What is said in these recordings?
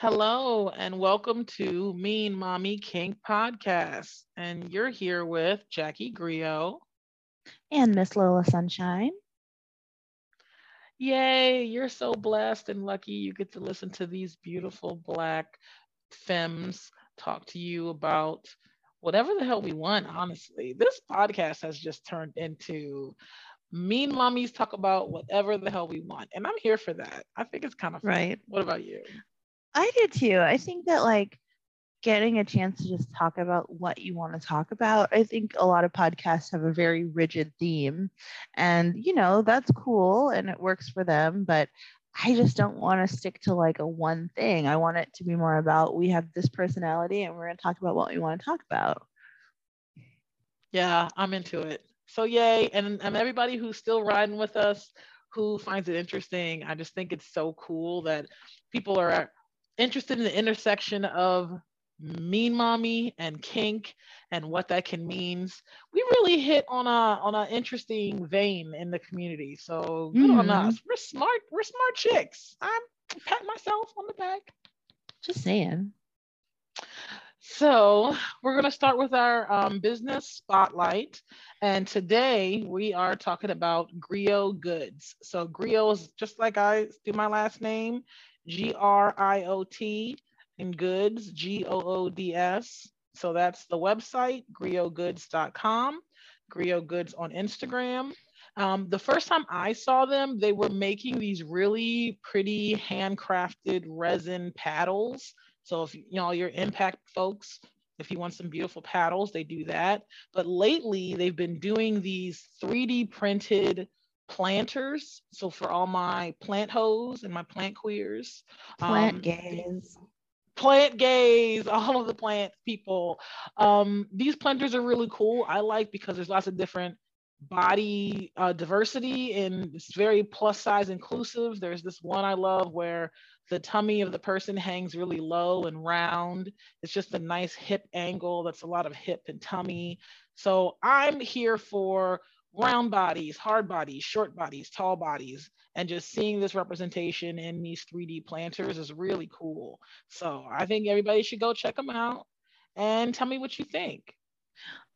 Hello, and welcome to Mean Mommy Kink podcast. And you're here with Jackie Griot. And Miss Lola Sunshine. Yay, you're so blessed and lucky you get to listen to these beautiful Black femmes talk to you about whatever the hell we want, honestly. This podcast has just turned into mean mommies talk about whatever the hell we want. And I'm here for that. I think it's kind of fun. Right. What about you? I did too. I think that like getting a chance to just talk about what you want to talk about. I think a lot of podcasts have a very rigid theme, and you know, that's cool and it works for them, but I just don't want to stick to like a one thing. I want it to be more about we have this personality and we're going to talk about what we want to talk about. Yeah, I'm into it. So yay. And, and everybody who's still riding with us, who finds it interesting, I just think it's so cool that people are interested in the intersection of mean mommy and kink and what that can means we really hit on a on an interesting vein in the community. So good mm. on mm-hmm. us we're smart we're smart chicks. I'm patting myself on the back. Just saying. So we're going to start with our um, business spotlight. And today we are talking about griot goods. So griot is just like i do my last name g-r-i-o-t and goods, G O O D S. So that's the website, griotgoods.com, griot goods on Instagram. Um, the first time I saw them, they were making these really pretty handcrafted resin paddles. So if you know your impact folks, if you want some beautiful paddles, they do that. But lately, they've been doing these 3D printed planters. So for all my plant hoes and my plant queers, plant um, gays plant gays, all of the plant people. Um, these planters are really cool. I like because there's lots of different body uh, diversity and it's very plus size inclusive. There's this one I love where the tummy of the person hangs really low and round. It's just a nice hip angle. That's a lot of hip and tummy. So I'm here for round bodies, hard bodies, short bodies, tall bodies and just seeing this representation in these 3D planters is really cool. So I think everybody should go check them out and tell me what you think.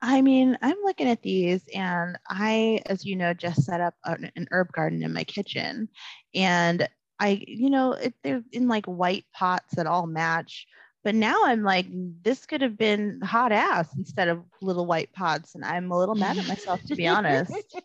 I mean, I'm looking at these, and I, as you know, just set up an, herb garden in my kitchen, and I, you know, it, they're in like white pots that all match. But now I'm like, this could have been hot ass instead of little white pots, and I'm a little mad at myself to be honest.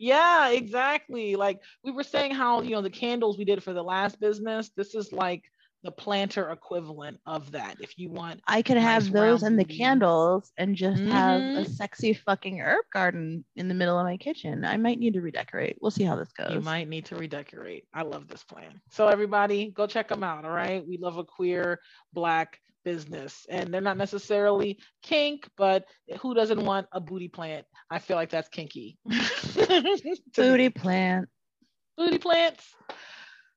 Yeah, exactly. Like we were saying how, you know, the candles we did for the last business, this is like the planter equivalent of that. If you want, I could have those and the candles and just mm-hmm. have a mm-hmm. sexy fucking herb garden in the middle of my kitchen. I might need to redecorate. We'll see how this goes. You might need to redecorate. I love this plan. So everybody, go check them out. All right, we love a queer black business and they're not necessarily kink but who doesn't want a booty plant i feel like that's kinky booty plant booty plants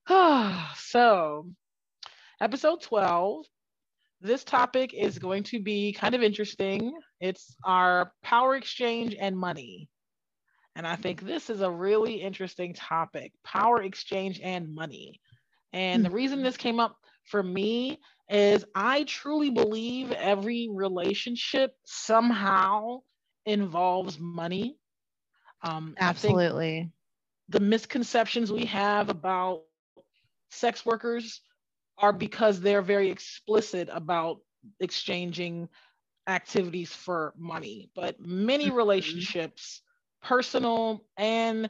Oh, so episode 12 this topic is going to be kind of interesting it's our power exchange and money and i think this is a really interesting topic power exchange and money and the reason hmm. this came up for me is I truly believe every relationship somehow involves money. Um, Absolutely. The misconceptions we have about sex workers are because they're very explicit about exchanging activities for money. But many mm-hmm. relationships, personal and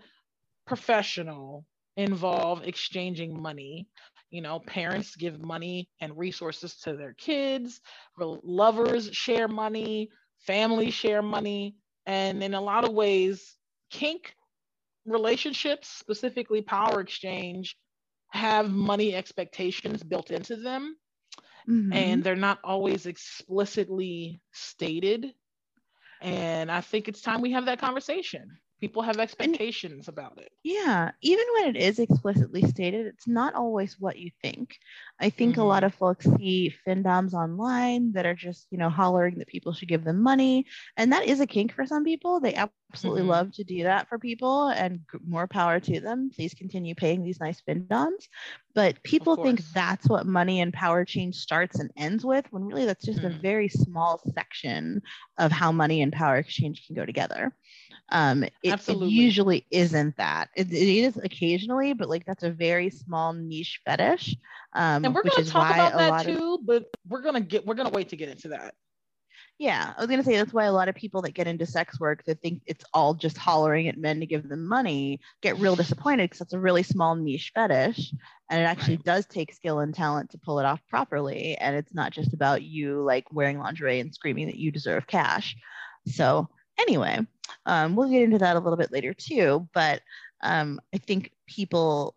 professional, involve exchanging money you know parents give money and resources to their kids lovers share money families share money and in a lot of ways kink relationships specifically power exchange have money expectations built into them mm-hmm. and they're not always explicitly stated. And i think it's time we have that conversation. People have expectations and, about it. Yeah even when it is explicitly stated it's not always what you think i think mm-hmm. a lot mm-hmm. of folks see findoms online that are just you know hollering that people should give them money and that is a kink for some people they absolutely mm-hmm. love to do that for people and more power to them please continue paying these nice findoms but people think that's what money and power change starts and ends with when really that's just mm-hmm. a very small section of how money and power exchange can go together um, it, it, usually isn't that. It, it is occasionally, but like that's a very small niche fetish. Um, and we're going to talk about that too, of, but we're going to get we're going to wait to get into that. Yeah, I was gonna say that's why a lot of people that get into sex work that think it's all just hollering at men to give them money get real disappointed because it's a really small niche fetish, and it actually does take skill and talent to pull it off properly. And it's not just about you like wearing lingerie and screaming that you deserve cash. So anyway, um, we'll get into that a little bit later too. But um, I think people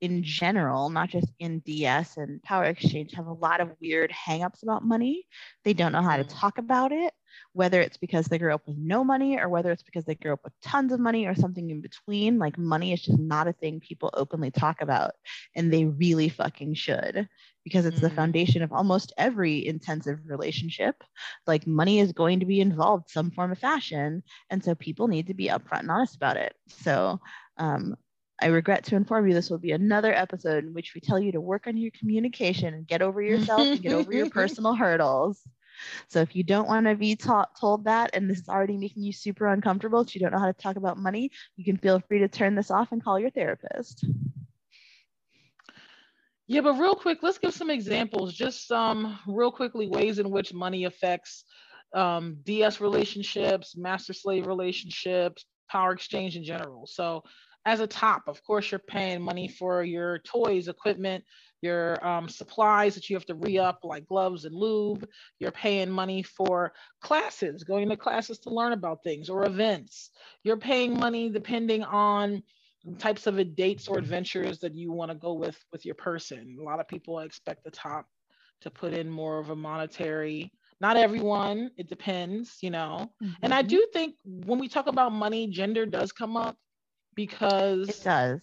in general, not just in DS and Power Exchange, have a lot of weird hangups about money. They don't know how to mm. talk about it, whether it's because they grew up with no money or whether it's because they grew up with tons of money or something in between. Like money is just not a thing people openly talk about, and they really fucking should because it's mm. the foundation of almost every intensive relationship. Like money is going to be involved some form of fashion. And so people need to be upfront and honest about it. So um, I regret to inform you this will be another episode in which we tell you to work on your communication and get over yourself and get over your personal hurdles. So if you don't want to be taught told that and this is already making you super uncomfortable, so you don't know how to talk about money, you can feel free to turn this off and call your therapist. Yeah, but real quick, let's give some examples. Just um, real quickly, ways in which money affects um, DS relationships, master slave relationships, power exchange in general. So, as a top, of course, you're paying money for your toys, equipment, your um, supplies that you have to re up, like gloves and lube. You're paying money for classes, going to classes to learn about things or events. You're paying money depending on types of dates or adventures that you want to go with with your person. A lot of people expect the top to put in more of a monetary. Not everyone, it depends, you know. Mm-hmm. And I mm-hmm. do think when we talk about money, gender does come up because it does.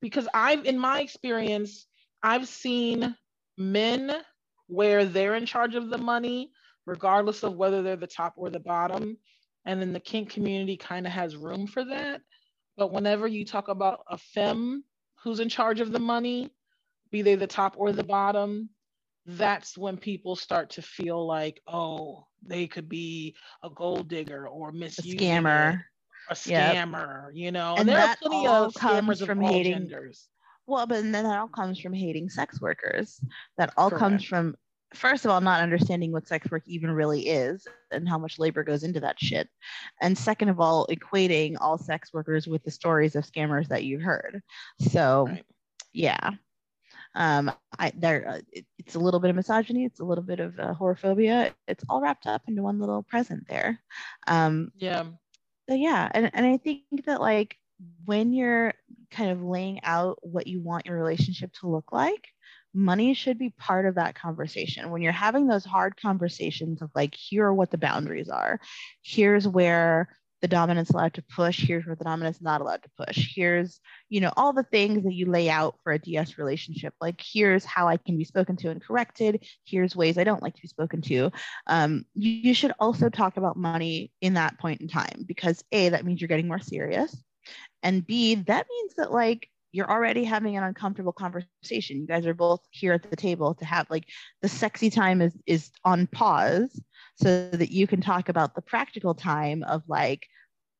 Because I've in my experience, I've seen men where they're in charge of the money, regardless of whether they're the top or the bottom. And then the kink community kind of has room for that. But whenever you talk about a femme who's in charge of the money, be they the top or the bottom, that's when people start to feel like, oh, they could be a gold digger or misusing a scammer, a scammer, yep. you know. And, and there are plenty of scammers from hating. Genders. Well, but then that all comes from hating sex workers. That all Correct. comes from first of all, not understanding what sex work even really is and how much labor goes into that shit. And second of all, equating all sex workers with the stories of scammers that you've heard. So, right. yeah. Um, I there uh, it, it's a little bit of misogyny, it's a little bit of uh, whorephobia. It's all wrapped up into one little present there. Um, yeah. So yeah, and and I think that like when you're kind of laying out what you want your relationship to look like, money should be part of that conversation. When you're having those hard conversations of like, here are what the boundaries are, here's where the dominant's allowed to push, here's where the dominant's not allowed to push, here's, you know, all the things that you lay out for a DS relationship. Like, here's how I can be spoken to and corrected, here's ways I don't like to be spoken to. Um, you, you should also talk about money in that point in time because A, that means you're getting more serious. And B, that means that like you're already having an uncomfortable conversation. You guys are both here at the table to have like the sexy time is is on pause so that you can talk about the practical time of like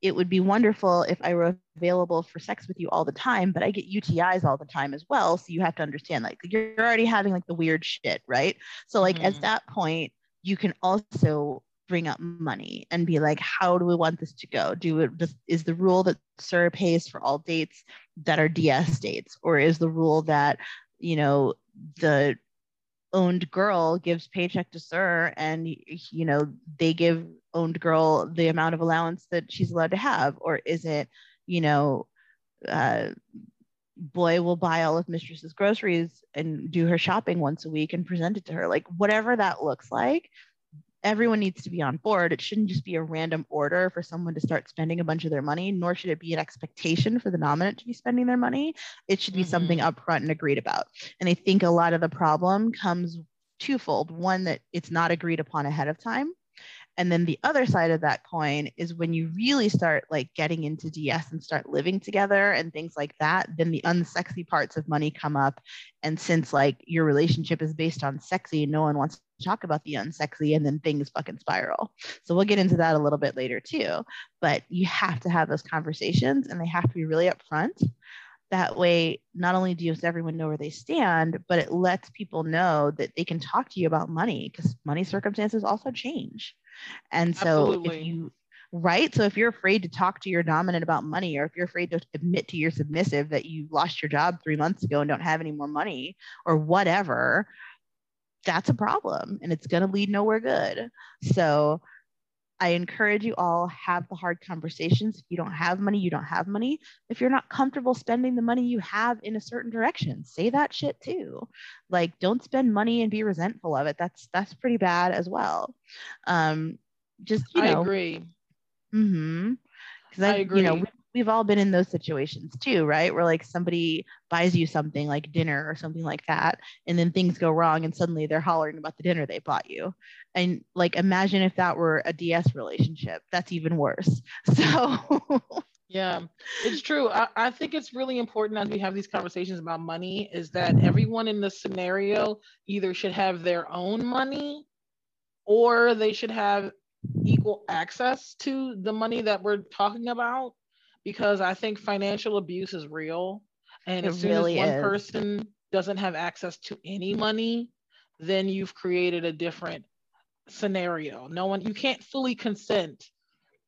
it would be wonderful if I were available for sex with you all the time, but I get UTIs all the time as well. So you have to understand like you're already having like the weird shit, right? So like mm-hmm. at that point, you can also bring up money and be like, how do we want this to go? Do it just is the rule that sir pays for all dates that are DS dates, or is the rule that you know the owned girl gives paycheck to sir and you know they give owned girl the amount of allowance that she's allowed to have, or is it you know uh, boy will buy all of mistress's groceries and do her shopping once a week and present it to her like whatever that looks like everyone needs to be on board. It shouldn't just be a random order for someone to start spending a bunch of their money, nor should it be an expectation for the dominant to be spending their money. It should be mm-hmm. something upfront and agreed about. And I think a lot of the problem comes twofold one, that it's not agreed upon ahead of time. And then the other side of that coin is when you really start like getting into DS and start living together and things like that, then the unsexy parts of money come up. And since like your relationship is based on sexy, no one wants to talk about the unsexy and then things fucking spiral. So we'll get into that a little bit later too. But you have to have those conversations and they have to be really upfront that way not only does everyone know where they stand but it lets people know that they can talk to you about money because money circumstances also change and so Absolutely. if you right so if you're afraid to talk to your dominant about money or if you're afraid to admit to your submissive that you lost your job three months ago and don't have any more money or whatever that's a problem and it's going to lead nowhere good so I encourage you all have the hard conversations. If you don't have money, you don't have money. If you're not comfortable spending the money you have in a certain direction, say that shit too. Like don't spend money and be resentful of it. That's that's pretty bad as well. Um just you know. I agree. Mhm. Cuz I, I, agree. you know, we've all been in those situations too, right? Where like somebody buys you something like dinner or something like that, and then things go wrong, and suddenly they're hollering about the dinner they bought you. And like, imagine if that were a DS relationship. That's even worse. So. yeah, it's true. I, I think it's really important as we have these conversations about money is that everyone in the scenario either should have their own money or they should have equal access to the money that we're talking about because I think financial abuse is real. And it as soon really as one is. person doesn't have access to any money, then you've created a different scenario. No one, you can't fully consent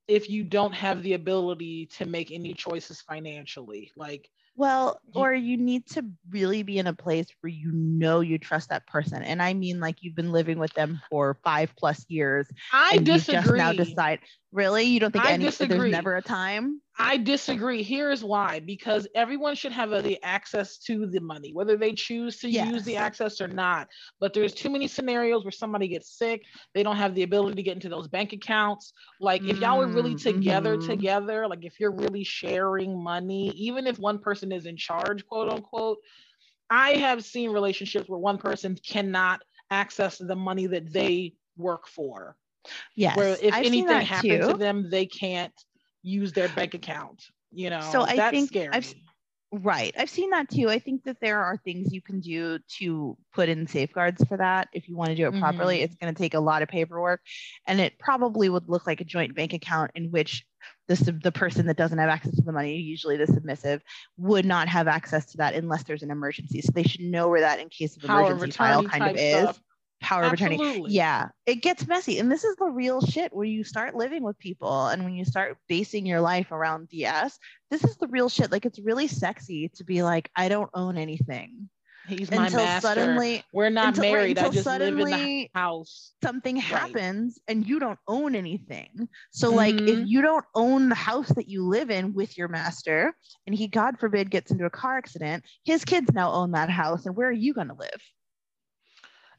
if you don't have the ability to make any choices financially. Like, well, or you need to really be in a place where you know you trust that person. And I mean, like you've been living with them for five plus years. I and disagree. Now decide, really? You don't think I any, disagree. there's never a time? I disagree. Here's why because everyone should have a, the access to the money, whether they choose to yes. use the access or not. But there's too many scenarios where somebody gets sick, they don't have the ability to get into those bank accounts. Like, if y'all are really mm-hmm. together, mm-hmm. together, like if you're really sharing money, even if one person is in charge, quote unquote, I have seen relationships where one person cannot access the money that they work for. Yes. Where if I've anything happens to them, they can't use their bank account. You know, so I think scary. I've, right. I've seen that too. I think that there are things you can do to put in safeguards for that. If you want to do it properly, mm-hmm. it's going to take a lot of paperwork, and it probably would look like a joint bank account in which the, the person that doesn't have access to the money, usually the submissive, would not have access to that unless there's an emergency. So they should know where that in case of emergency file kind of is. Power Absolutely. of attorney. Yeah, it gets messy. And this is the real shit where you start living with people and when you start basing your life around DS, this is the real shit. Like it's really sexy to be like, I don't own anything. He's my until master. Suddenly, We're not until, married. Right, I just live in the house. Something right. happens and you don't own anything. So, mm-hmm. like, if mm-hmm. you don't own the house that you live in with your master, and he, God forbid, gets into a car accident, his kids now own that house. And where are you going to live?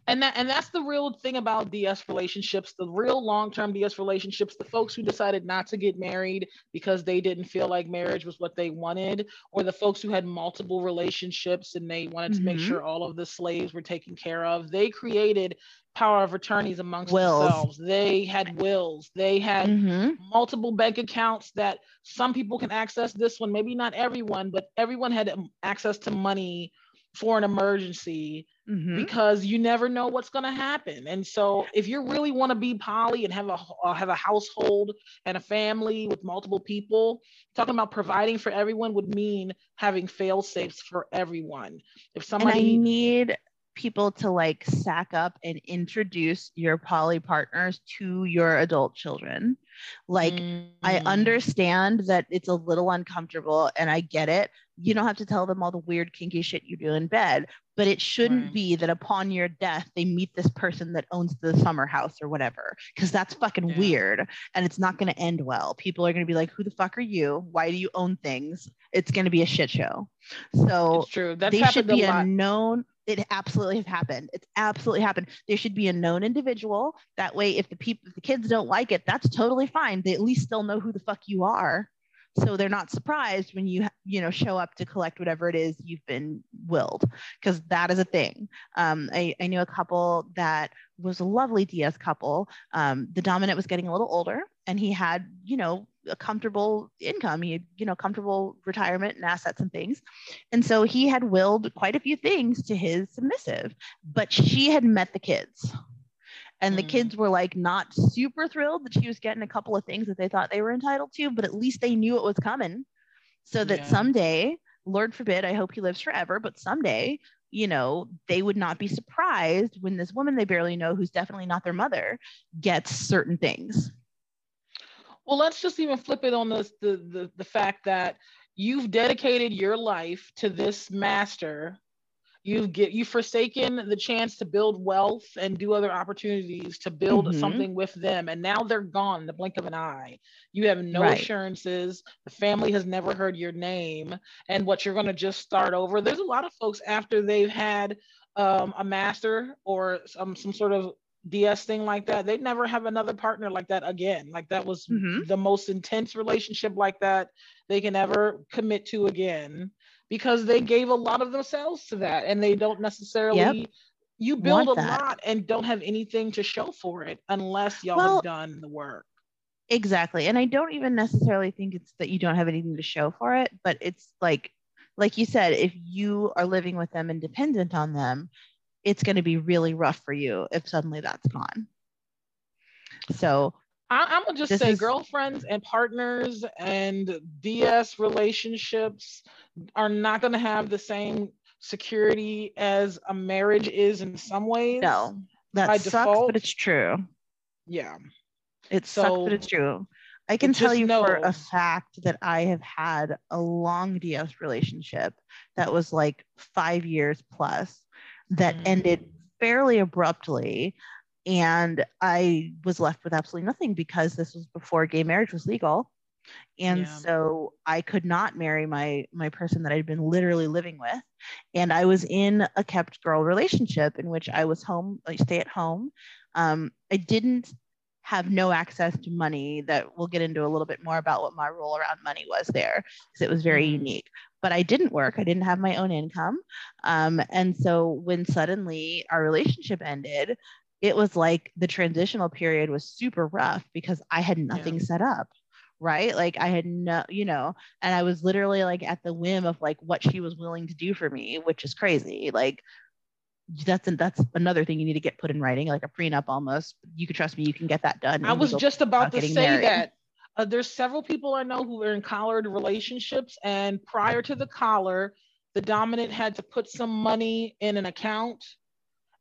And that and that's the real thing about ds relationships the real long-term ds relationships the folks who decided not to get married because they didn't feel like marriage was what they wanted or the folks who had multiple relationships and they wanted to mm-hmm. make sure all of the slaves were taken care of they created power of attorneys amongst wills. themselves they had wills they had mm-hmm. multiple bank accounts that some people can access this one maybe not everyone but everyone had access to money for an emergency mm-hmm. because you never know what's going to happen. And so if you really want to be poly and have a uh, have a household and a family with multiple people, talking about providing for everyone would mean having fail safes for everyone. If somebody and I need people to like sack up and introduce your poly partners to your adult children. Like, mm. I understand that it's a little uncomfortable and I get it. You don't have to tell them all the weird, kinky shit you do in bed, but it shouldn't right. be that upon your death, they meet this person that owns the summer house or whatever, because that's fucking yeah. weird and it's not going to end well. People are going to be like, who the fuck are you? Why do you own things? It's going to be a shit show. So it's true. That's they should be a, a known it absolutely has happened. It's absolutely happened. There should be a known individual. That way, if the people, if the kids don't like it, that's totally fine. They at least still know who the fuck you are, so they're not surprised when you you know show up to collect whatever it is you've been willed, because that is a thing. Um, I I knew a couple that was a lovely DS couple. Um, the dominant was getting a little older, and he had you know a comfortable income, he had, you know, comfortable retirement and assets and things. And so he had willed quite a few things to his submissive, but she had met the kids. And the mm. kids were like not super thrilled that she was getting a couple of things that they thought they were entitled to, but at least they knew it was coming. So that yeah. someday, Lord forbid, I hope he lives forever, but someday, you know, they would not be surprised when this woman they barely know, who's definitely not their mother, gets certain things. Well, let's just even flip it on the, the, the, the fact that you've dedicated your life to this master you've get you've forsaken the chance to build wealth and do other opportunities to build mm-hmm. something with them and now they're gone in the blink of an eye you have no right. assurances the family has never heard your name and what you're going to just start over there's a lot of folks after they've had um, a master or some some sort of DS thing like that, they'd never have another partner like that again. Like that was mm-hmm. the most intense relationship like that they can ever commit to again because they gave a lot of themselves to that and they don't necessarily yep. you build Want a that. lot and don't have anything to show for it unless y'all well, have done the work. Exactly. And I don't even necessarily think it's that you don't have anything to show for it, but it's like like you said, if you are living with them and dependent on them, it's going to be really rough for you if suddenly that's gone. So I, am gonna just say is... girlfriends and partners and DS relationships are not gonna have the same security as a marriage is in some ways. No, that by sucks, default. but it's true. Yeah, it so, sucks, but it's true. I can tell you know, for a fact that I have had a long DS relationship that was like five years plus that mm. ended fairly abruptly. And I was left with absolutely nothing because this was before gay marriage was legal. And yeah. so I could not marry my my person that I'd been literally living with. And I was in a kept girl relationship in which I was home, I stay at home. Um, I didn't have no access to money that we'll get into a little bit more about what my role around money was there because it was very mm-hmm. unique but i didn't work i didn't have my own income um, and so when suddenly our relationship ended it was like the transitional period was super rough because i had nothing yeah. set up right like i had no you know and i was literally like at the whim of like what she was willing to do for me which is crazy like that's that's another thing you need to get put in writing, like a prenup almost. You can trust me, you can get that done. I was just about to say married. that. Uh, there's several people I know who are in collared relationships, and prior to the collar, the dominant had to put some money in an account,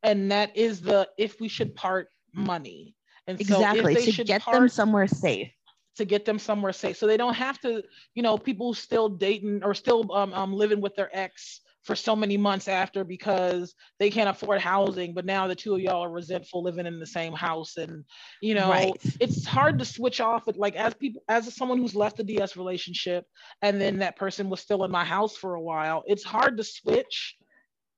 and that is the if we should part money. And exactly so to get part, them somewhere safe. To get them somewhere safe, so they don't have to, you know, people still dating or still um, um living with their ex for so many months after because they can't afford housing but now the two of y'all are resentful living in the same house and you know right. it's hard to switch off with like as people as someone who's left the ds relationship and then that person was still in my house for a while it's hard to switch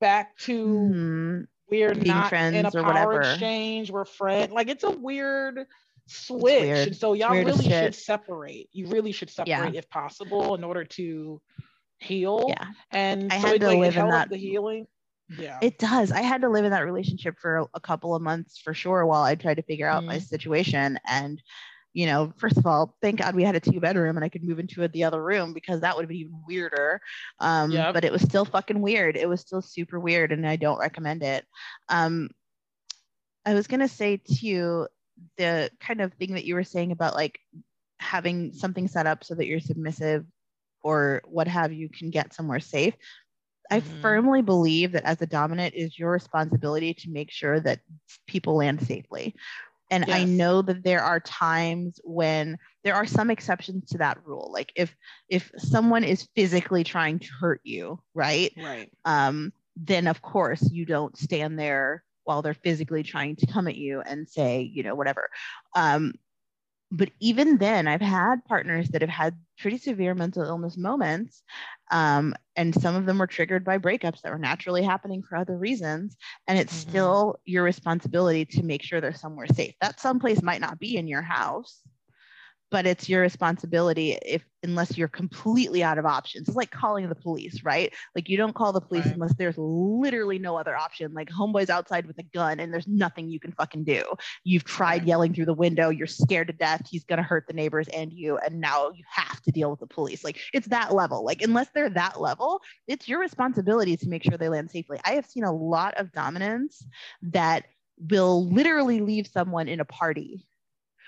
back to mm-hmm. We're Being not in a power exchange we're friends like it's a weird switch and so y'all weird really should separate you really should separate yeah. if possible in order to heal. Yeah. And I so had to like, live in that the healing. Yeah. It does. I had to live in that relationship for a, couple of months for sure while I tried to figure out mm. my situation. And, you know, first of all, thank God we had a two bedroom and I could move into the other room because that would have been even weirder. Um, yep. But it was still fucking weird. It was still super weird and I don't recommend it. Um, I was going to say to you the kind of thing that you were saying about like having something set up so that you're submissive or what have you can get somewhere safe. I mm-hmm. firmly believe that as a dominant is your responsibility to make sure that people land safely. And yes. I know that there are times when there are some exceptions to that rule. Like if if someone is physically trying to hurt you, right? Right. Um, then of course you don't stand there while they're physically trying to come at you and say, you know, whatever. Um, but even then, I've had partners that have had pretty severe mental illness moments. Um, and some of them were triggered by breakups that were naturally happening for other reasons. And it's mm-hmm. still your responsibility to make sure they're somewhere safe. That someplace might not be in your house, but it's your responsibility if unless you're completely out of options. It's like calling the police right? Like you don't call the police right. unless there's literally no other option. Like homeboy's outside with a gun and there's nothing you can fucking do. You've tried right. yelling through the window. You're scared to death. He's going to hurt the neighbors and you and now you have to deal with the police. Like it's that level. Like unless they're that level it's your responsibility to make sure they land safely. I have seen a lot of dominants that will literally leave someone in a party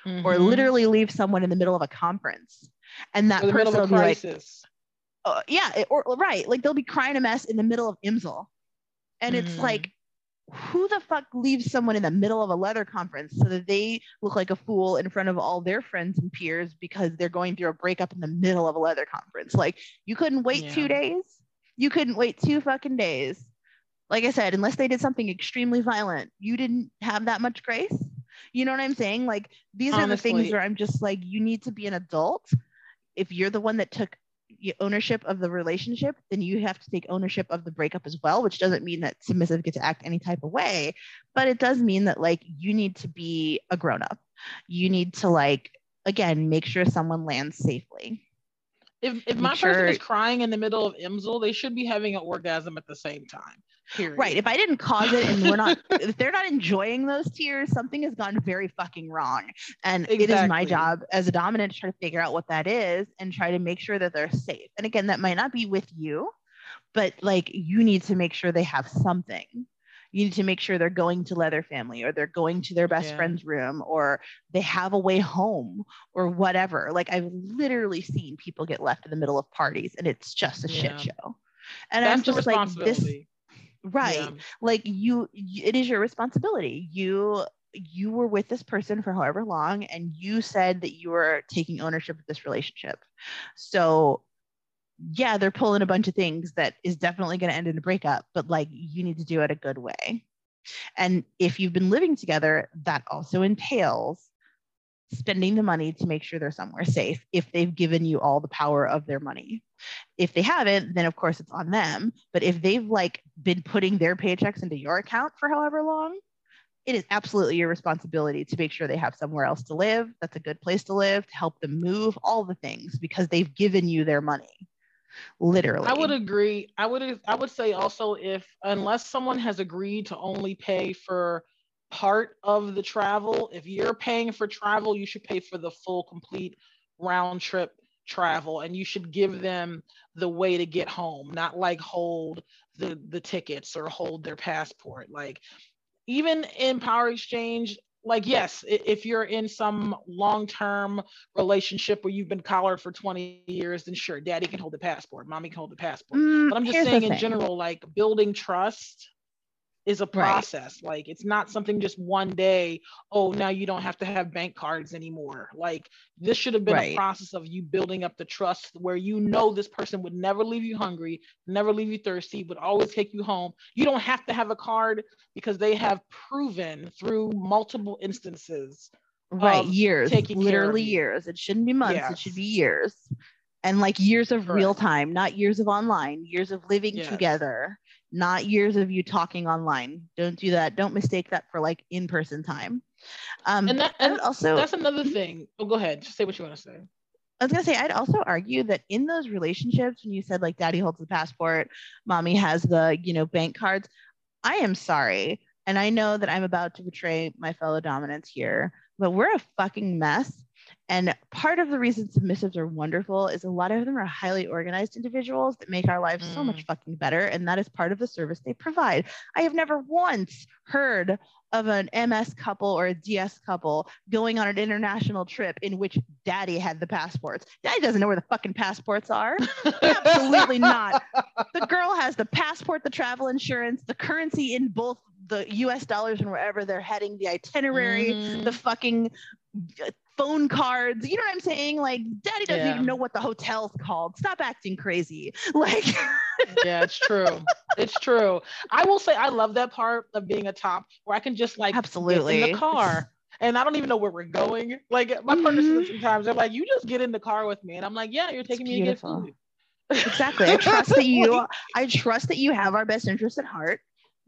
mm-hmm. or literally leave someone in the middle of a conference. And that person will be like uh, yeah it, or right like they'll be crying a mess in the middle of IMSL. And mm-hmm. it's like who the fuck leaves someone in the middle of a leather conference so that they look like a fool in front of all their friends and peers because they're going through a breakup in the middle of a leather conference? Like you couldn't wait yeah. two days. You couldn't wait two fucking days. Like i said unless they did something extremely violent you didn't have that much grace you know what I'm saying? Like these Honestly. are the things where I'm just like, you need to be an adult. If you're the one that took ownership of the relationship, then you have to take ownership of the breakup as well, which doesn't mean that submissive get to act any type of way, but it does mean that like you need to be a grown up. You need to like again make sure someone lands safely. If if my sure, person is crying in the middle of IMSL, they should be having an orgasm at the same time. Period. Right. If I didn't cause it and we're not, if they're not enjoying those tears, something has gone very fucking wrong. And exactly. it is my job as a dominant to try to figure out what that is and try to make sure that they're safe. And again, that might not be with you, but like you need to make sure they have something. You need to make sure they're going to Leather Family or they're going to their best yeah. friend's room or they have a way home or whatever. Like I've literally seen people get left in the middle of parties and it's just a yeah. shit show. And That's I'm just like this right. Yeah. like you it is your responsibility. You you were with this person for however long and you said that you were taking ownership of this relationship. So yeah they're pulling a bunch of things that is definitely going to end in a breakup but like you need to do it a good way. And if you've been living together that also entails spending the money to make sure they're somewhere safe if they've given you all the power of their money. If they haven't, then of course it's on them. But if they've like been putting their paychecks into your account for however long, it is absolutely your responsibility to make sure they have somewhere else to live. That's a good place to live, to help them move, all the things because they've given you their money. Literally. I would agree. I would I would say also if unless someone has agreed to only pay for part of the travel. If you're paying for travel, you should pay for the full, complete round trip travel and you should give them the way to get home, not like hold the, the tickets or hold their passport. Like, even in Power Exchange, like yes if you're in some long-term relationship where you've been collared for 20 years then sure daddy can hold the passport mommy can hold the passport mm, but i'm just saying in general like building trust is a process. Right. Like it's not something just one day, oh, now you don't have to have bank cards anymore. Like this should have been right. a process of you building up the trust where you know this person would never leave you hungry, never leave you thirsty, would always take you home. You don't have to have a card because they have proven through multiple instances. Right, years, literally years. It shouldn't be months, yes. it should be years. And like years of Correct. real time, not years of online, years of living yes. together not years of you talking online. Don't do that. Don't mistake that for like in person time. Um, and, that, and also that's another thing. Oh, go ahead. Just say what you want to say. I was gonna say I'd also argue that in those relationships, when you said like daddy holds the passport, mommy has the you know bank cards, I am sorry, and I know that I'm about to betray my fellow dominants here, but we're a fucking mess and part of the reason submissives are wonderful is a lot of them are highly organized individuals that make our lives mm. so much mm. fucking better. And that is part of the service they provide. I have never once heard of an MS couple or a DS couple going on an international trip in which daddy had the passports. Daddy doesn't know where the fucking passports are. Absolutely not. The girl has the passport, the travel insurance, the currency in both the US dollars and wherever they're heading, the itinerary, mm. the fucking phone cards. You know what I'm saying? Like, daddy doesn't yeah. even know what the hotel's called. Stop acting crazy. Like, yeah, it's true. It's true. I will say I love that part of being a top where I can just like absolutely in the car and I don't even know where we're going. Like my mm-hmm. partners sometimes they're like, "You just get in the car with me," and I'm like, "Yeah, you're taking it's me beautiful. to get food." exactly. I trust that you. I trust that you have our best interest at heart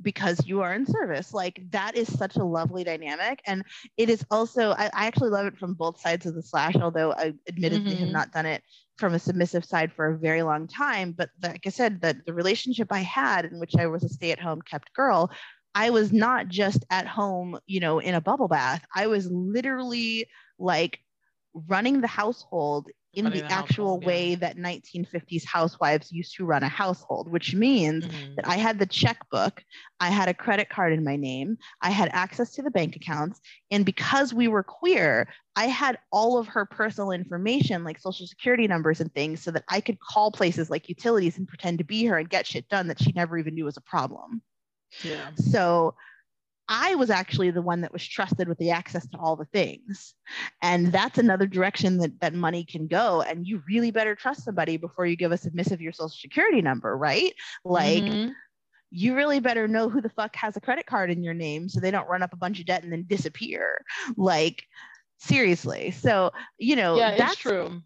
because you are in service. Like that is such a lovely dynamic. And it is also, I, I actually love it from both sides of the slash, although I admittedly mm-hmm. have not done it from a submissive side for a very long time. But like I said, that the relationship I had in which I was a stay at home kept girl, I was not just at home, you know, in a bubble bath. I was literally like running the household in the, the actual way that 1950s housewives used to run a household, which means mm-hmm. that I had the checkbook, I had a credit card in my name, I had access to the bank accounts. And because we were queer, I had all of her personal information, like social security numbers and things, so that I could call places like utilities and pretend to be her and get shit done that she never even knew was a problem. Yeah. So I was actually the one that was trusted with the access to all the things. And that's another direction that, that money can go. And you really better trust somebody before you give a submissive your social security number, right? Like, mm-hmm. you really better know who the fuck has a credit card in your name so they don't run up a bunch of debt and then disappear. Like, seriously. So, you know, yeah, that's true.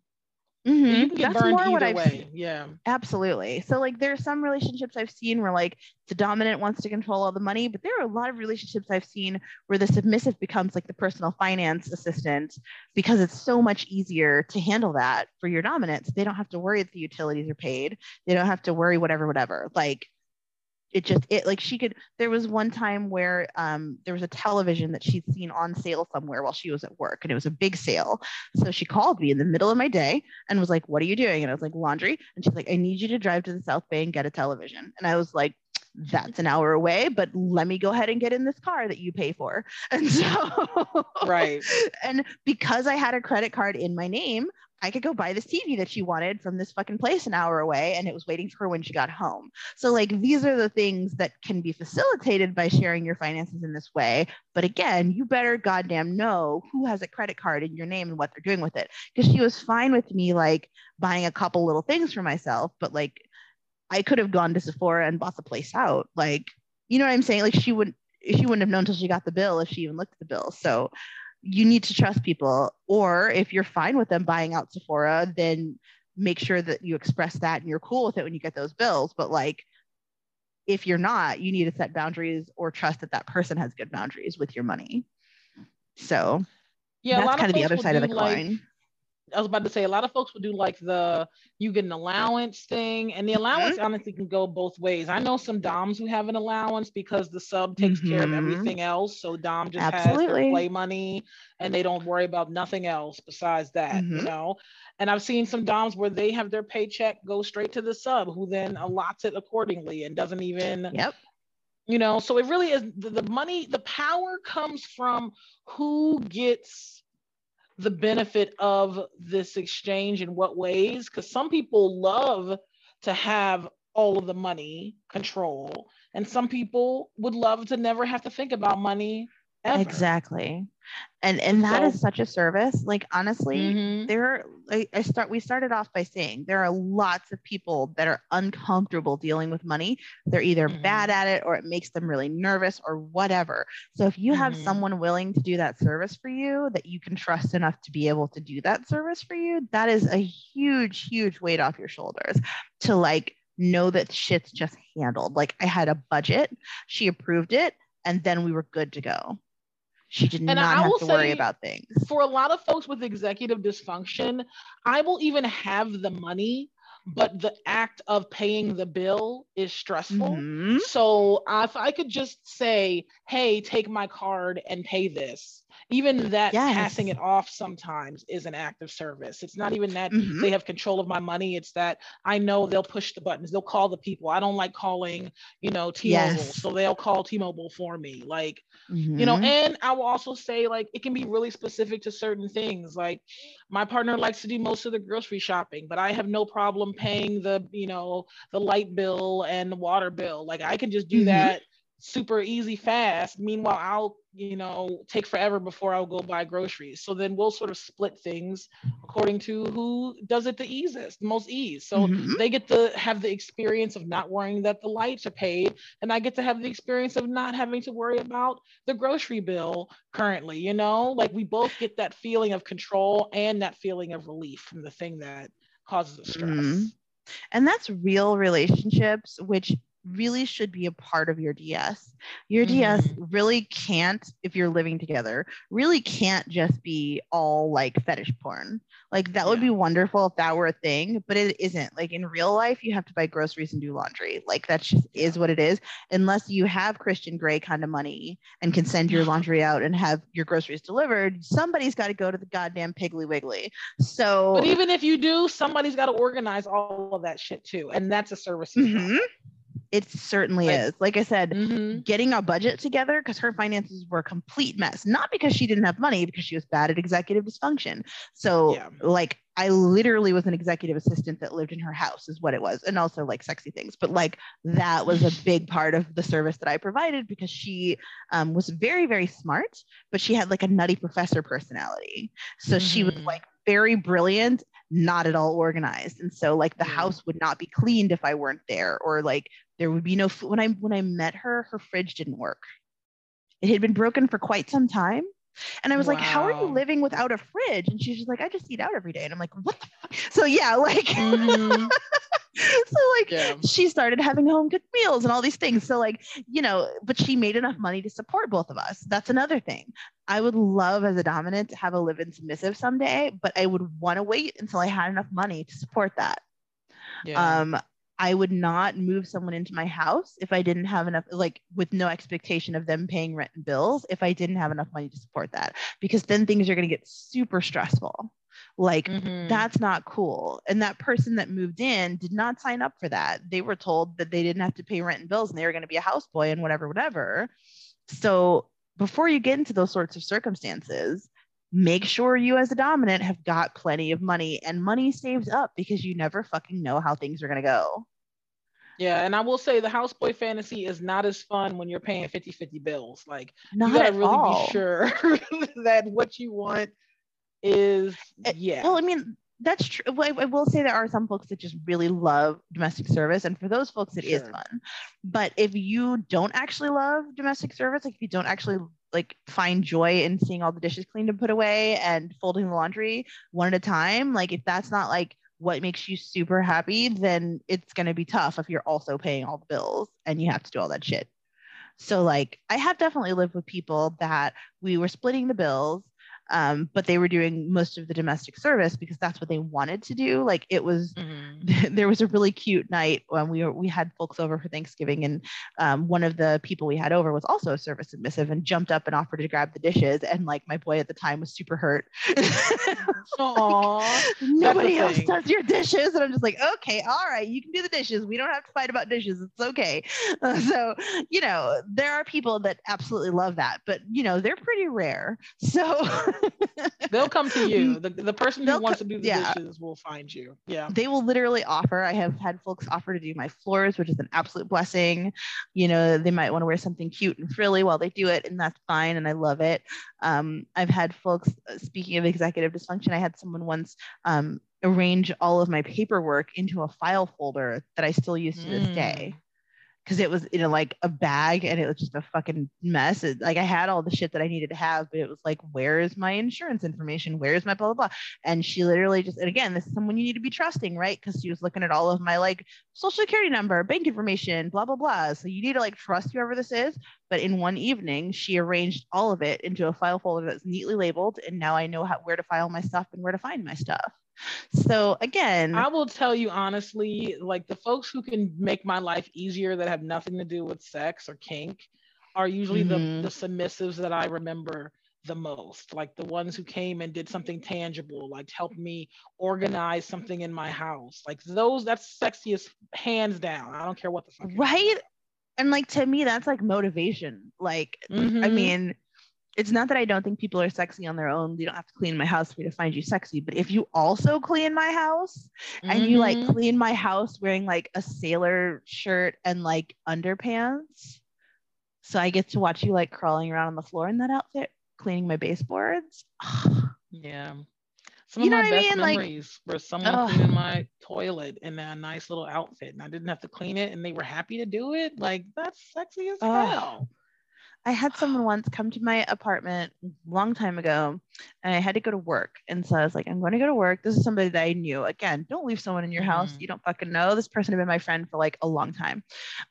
Mm-hmm. You can get That's burned more what I've way. Yeah. Absolutely. So like there are some relationships I've seen where like the dominant wants to control all the money, but there are a lot of relationships I've seen where the submissive becomes like the personal finance assistant because it's so much easier to handle that for your dominant. So they don't have to worry that the utilities are paid. They don't have to worry whatever, whatever. Like it just it like she could there was one time where um, there was a television that she'd seen on sale somewhere while she was at work and it was a big sale so she called me in the middle of my day and was like what are you doing and i was like laundry and she's like i need you to drive to the south bay and get a television and i was like that's an hour away, but let me go ahead and get in this car that you pay for. And so, right. And because I had a credit card in my name, I could go buy this TV that she wanted from this fucking place an hour away and it was waiting for her when she got home. So, like, these are the things that can be facilitated by sharing your finances in this way. But again, you better goddamn know who has a credit card in your name and what they're doing with it. Because she was fine with me, like, buying a couple little things for myself, but like, I could have gone to Sephora and bought the place out. Like, you know what I'm saying? Like, she wouldn't. She wouldn't have known until she got the bill if she even looked at the bill. So, you need to trust people. Or if you're fine with them buying out Sephora, then make sure that you express that and you're cool with it when you get those bills. But like, if you're not, you need to set boundaries or trust that that person has good boundaries with your money. So yeah, that's kind of the other side of the like, coin. I was about to say a lot of folks would do like the you get an allowance thing, and the allowance mm-hmm. honestly can go both ways. I know some DOMs who have an allowance because the sub takes mm-hmm. care of mm-hmm. everything else. So Dom just Absolutely. has their play money and they don't worry about nothing else besides that, mm-hmm. you know. And I've seen some DOMs where they have their paycheck go straight to the sub who then allots it accordingly and doesn't even yep you know so it really is the, the money the power comes from who gets the benefit of this exchange in what ways? Because some people love to have all of the money control and some people would love to never have to think about money ever. exactly and and that so, is such a service like honestly mm-hmm. there I, I start we started off by saying there are lots of people that are uncomfortable dealing with money they're either mm-hmm. bad at it or it makes them really nervous or whatever so if you mm-hmm. have someone willing to do that service for you that you can trust enough to be able to do that service for you that is a huge huge weight off your shoulders to like know that shit's just handled like i had a budget she approved it and then we were good to go she did and not I have to worry about things. For a lot of folks with executive dysfunction, I will even have the money, but the act of paying the bill is stressful. Mm-hmm. So if I could just say, hey, take my card and pay this, even that yes. passing it off sometimes is an act of service. It's not even that mm-hmm. they have control of my money. It's that I know they'll push the buttons. They'll call the people. I don't like calling, you know, T-Mobile. Yes. So they'll call T-Mobile for me. Like, mm-hmm. you know, mm-hmm. and I will also say like it can be really specific to certain things. Like my partner likes to do most of the grocery shopping, but I have no problem paying the, you know, the light bill and the water bill. Like I can just do mm-hmm. that super easy fast. Meanwhile, I'll, you know, take forever before I'll go buy groceries. So then we'll sort of split things according to who does it the easiest, the most ease. So mm-hmm. they get to have the experience of not worrying that the lights are paid. And I get to have the experience of not having to worry about the grocery bill currently, you know, like we both get that feeling of control and that feeling of relief from the thing that causes the stress. Mm-hmm. And that's real relationships, which really should be a part of your DS. Your mm-hmm. DS really can't, if you're living together, really can't just be all like fetish porn. Like that yeah. would be wonderful if that were a thing, but it isn't. Like in real life, you have to buy groceries and do laundry. Like that's just is what it is. Unless you have Christian Grey kind of money and can send your laundry out and have your groceries delivered, somebody's got to go to the goddamn Piggly Wiggly. So, but even if you do, somebody's got to organize all of that shit too, and that's a service. Mm-hmm. It certainly like, is. Like I said, mm-hmm. getting a budget together because her finances were a complete mess. Not because she didn't have money, because she was bad at executive dysfunction. So, yeah. like, I literally was an executive assistant that lived in her house, is what it was, and also like sexy things. But like, that was a big part of the service that I provided because she um, was very, very smart, but she had like a nutty professor personality. So mm-hmm. she was mm-hmm. like very brilliant not at all organized and so like the house would not be cleaned if i weren't there or like there would be no food. When I when I met her, her fridge didn't work. It had been broken for quite some time. And I was wow. like, How are you living without a fridge? And she's just like, I just eat out every day. And I'm like, What the fuck? So yeah, like mm-hmm. so like yeah. she started having home cooked meals and all these things. So like, you know, but she made enough money to support both of us. That's another thing. I would love as a dominant to have a live-in submissive someday, but I would want to wait until I had enough money to support that. Yeah. Um, I would not move someone into my house if I didn't have enough, like with no expectation of them paying rent and bills, if I didn't have enough money to support that, because then things are going to get super stressful. Like, mm-hmm. that's not cool. And that person that moved in did not sign up for that. They were told that they didn't have to pay rent and bills and they were going to be a houseboy and whatever, whatever. So, before you get into those sorts of circumstances, make sure you as a dominant have got plenty of money and money saves up because you never fucking know how things are going to go. Yeah, and I will say the houseboy fantasy is not as fun when you're paying 50-50 bills. Like not you gotta really all. be sure that what you want is eh, yeah. Well, I mean, that's true. I, I, will say there are some folks that just really love domestic service, and for those folks, it sure. is fun. But if you don't actually love domestic service, like if you don't actually like find joy in seeing all the dishes cleaned and put away and folding the laundry one at a time, like if that's not like what makes you super happy, then it's going to be tough if you're also paying all the bills and you have to do all that shit. So, like, I have definitely lived with people that we were splitting the bills um, but they were doing most of the domestic service because that's what they wanted to do. Like it was, mm-hmm. there was a really cute night when we were, we had folks over for Thanksgiving, and um, one of the people we had over was also a service submissive and jumped up and offered to grab the dishes. And like my boy at the time was super hurt. Aww, nobody else does your dishes, and I'm just like, okay, all right, you can do the dishes. We don't have to fight about dishes. It's okay. Uh, so you know, there are people that absolutely love that, but you know, they're pretty rare. So. They'll come to you. The, the person who wants to do the yeah. dishes will find you. Yeah. They will literally offer. I have had folks offer to do my floors, which is an absolute blessing. You know, they might want to wear something cute and frilly while they do it, and that's fine. And I love it. Um, I've had folks, uh, speaking of executive dysfunction, I had someone once um, arrange all of my paperwork into a file folder that I still use to this mm. day because it was in like a bag and it was just a fucking mess. It, like I had all the shit that I needed to have, but it was like, where is my insurance information? Where's my blah blah blah? And she literally just, and again, this is someone you need to be trusting, right? Because she was looking at all of my like social security number, bank information, blah blah blah. So you need to like trust whoever this is. But in one evening, she arranged all of it into a file folder that's neatly labeled, and now I know how where to file my stuff and where to find my stuff. So again, I will tell you honestly, like the folks who can make my life easier that have nothing to do with sex or kink are usually mm-hmm. the, the submissives that I remember the most like the ones who came and did something tangible like helped me organize something in my house. Like those that's sexiest hands down. I don't care what the fuck right? And like to me that's like motivation. Like mm-hmm. i mean it's not that I don't think people are sexy on their own. You don't have to clean my house for me to find you sexy. But if you also clean my house mm-hmm. and you like mm-hmm. clean my house wearing like a sailor shirt and like underpants, So I get to watch you like crawling around on the floor in that outfit, cleaning my baseboards. Yeah. Some You of know my what I best mean? Like- memories were someone Ugh. cleaning my toilet in a nice little outfit and I didn't have to clean it and they were happy to do it. Like that's sexy as hell. I had someone once come to my apartment long time ago and I had to go to work. And so I was like, I'm going to go to work. This is somebody that I knew. Again, don't leave someone in your house. Mhm. You don't fucking know. This person had been my friend for like a long time.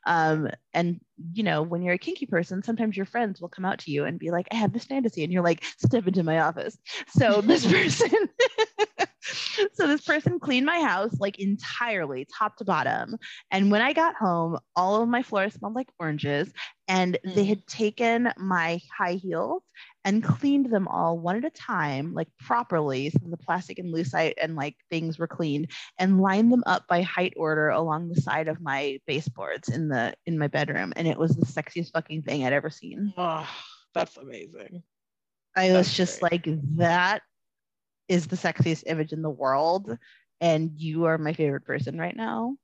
Um, and, you know, when you're a kinky person, sometimes your friends will come out to you and be like, I have this fantasy. And you're like, step into my office. So this person. So this person cleaned my house like entirely, top to bottom. And when I got home, all of my floors smelled like oranges and they Mm. had taken my high heels and cleaned them all one at a time, like properly, so the plastic and lucite and like things were cleaned, and lined them up by height order along the side of my baseboards in the in my bedroom. And it was the sexiest fucking thing I'd ever seen. Oh, that's amazing. I was That's just great. like, that is the sexiest image in the world, and you are my favorite person right now.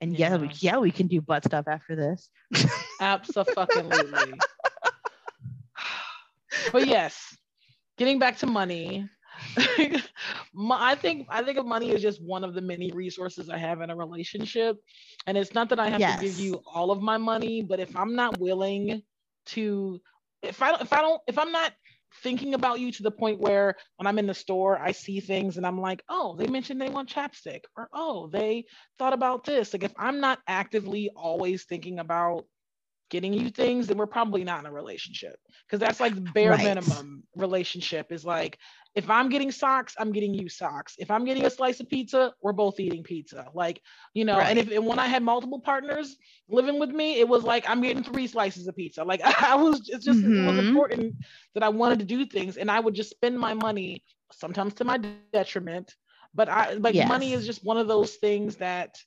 And yeah, we, Yeah. yeah, we can do butt stuff after this. Absolutely. but yes, getting back to money. I think I think of money as just one of the many resources I have in a relationship. And it's not that I have to give you all of my money, but if I'm not willing to if I if I don't if I'm not thinking about you to the point where when I'm in the store, I see things and I'm like, oh, they mentioned they want chapstick, or oh, they thought about this. Like if I'm not actively always thinking about getting you things, then we're probably not in a relationship. Because that's like the bare Right. minimum relationship is like, if I'm getting socks, I'm getting you socks. If I'm getting a slice of pizza, we're both eating pizza. Like, you know, and if and when I had multiple partners living with me, it was like I'm getting three slices of pizza. Like I was, it's just it was Mhm. important that I wanted to do things, and I would just spend my money sometimes to my detriment. But I like money is just one of those things that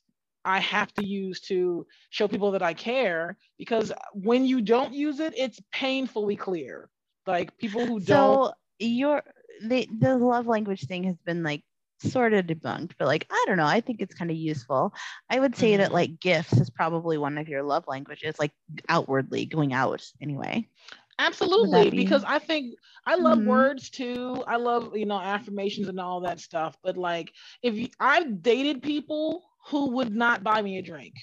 I have to use to show people that I care because when you don't use it, it's painfully clear. Like people who don't. So your the the love language thing has been like sort of debunked, but like I don't know. I think it's kind of useful. I would say that Mhm. like gifts is probably one of your love languages, like outwardly going out anyway. Absolutely, be- because I think I love Mhm. words too. I love you know affirmations and all that stuff. But like, if you, I've dated people who would not buy me a drink,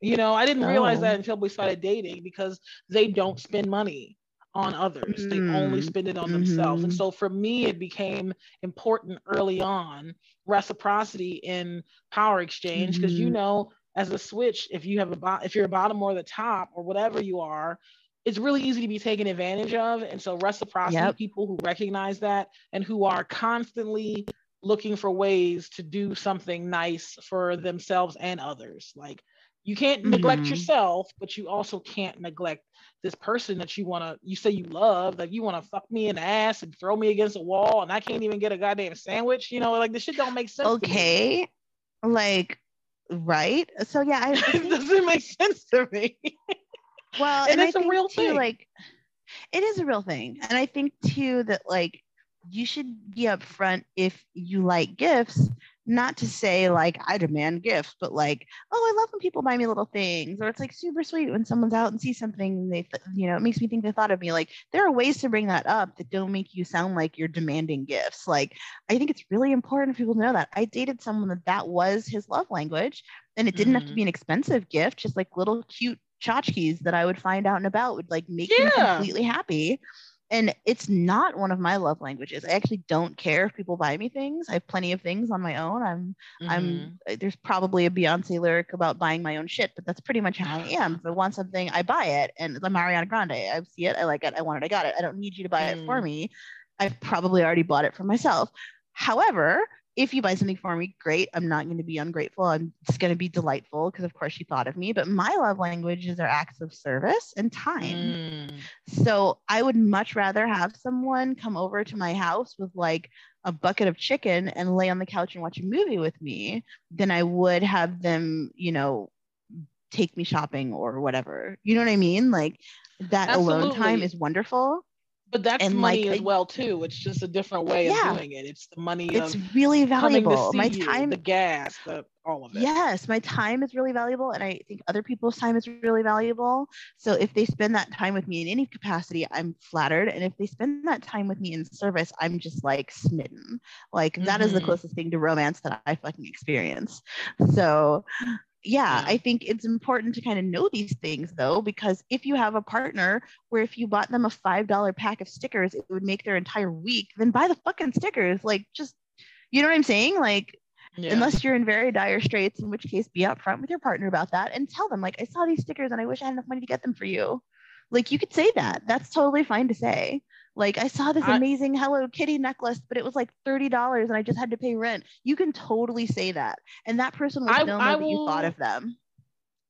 you know, I didn't realize Oh. that until we started dating because they don't spend money on others. They only Mm. spend it on themselves. And so for me, it became important early on reciprocity in power exchange because you Mhm. know, as a switch, if you have a bo- if you're a bottom or the top or whatever you are, it's really easy to be taken advantage of. And so reciprocity, Yep. people who recognize that and who are constantly looking for ways to do something nice for themselves and others. Like you can't neglect Mhm. yourself, but you also can't neglect this person that you want to you say you love like you want to fuck me in the ass and throw me against a wall and i can't even get a goddamn sandwich you know like this shit don't make sense. Okay, like right. So yeah, I, I it doesn't make sense to me Well, And I it's a real too, thing. Like, it is a real thing, and I think too that like you should be upfront if you like gifts. Not to say like I demand gifts, but like, oh, I love when people buy me little things, or it's like super sweet when someone's out and sees something and they, th- you know, it makes me think they thought of me. Like, there are ways to bring that up that don't make you sound like you're demanding gifts. Like, I think it's really important for people to know that. I dated someone that that was his love language, and it didn't have to be mm-hmm. an expensive gift, just like little cute tchotchkes that I would find out and about would like make Yeah. him completely happy. And it's not one of my love languages. I actually don't care if people buy me things. I have plenty of things on my own. I'm Mhm. I'm uh, there's probably a Beyonce lyric about buying my own shit, but that's pretty much how I am. If I want something, I buy it. And the Ariana Grande, I see it, I like it, I want it, I got it. I don't need you to buy it for Mm. me. I've probably already bought it for myself. However, if you buy something for me, great. I'm not going to be ungrateful. I'm just going to be delightful because, of course, you thought of me. But my love languages are acts of service and time. Mm. So I would much rather have someone come over to my house with like a bucket of chicken and lay on the couch and watch a movie with me than I would have them, you know, take me shopping or whatever. You know what I mean? Like that alone time is wonderful. But that's and money like, as well too. It's just a different way yeah, of doing it. It's the money. It's really valuable. My you, time, the gas, the all of it. Yes, my time is really valuable, and I think other people's time is really valuable. So if they spend that time with me in any capacity, I'm flattered, and if they spend that time with me in service, I'm just like smitten. Like mm-hmm. that is the mm-hmm. closest thing to romance that I fucking experience. So yeah, I mm. think it's important to kind of know these things though, because if you have a partner where if you bought them a $5 pack of stickers, it would make their entire week, then buy the fucking stickers. Like, just, you know what I'm saying? Like, yeah. unless you're in very dire straits, in which case be upfront with your partner about that and tell them, like, I saw these stickers and I wish I had enough money to get them for you. Like, you could say that. That's totally fine to say. Like I saw this amazing Hello Kitty necklace, but it was like $30 and I just had to pay rent. You can totally say that. And that person will still know I that will, you thought of them.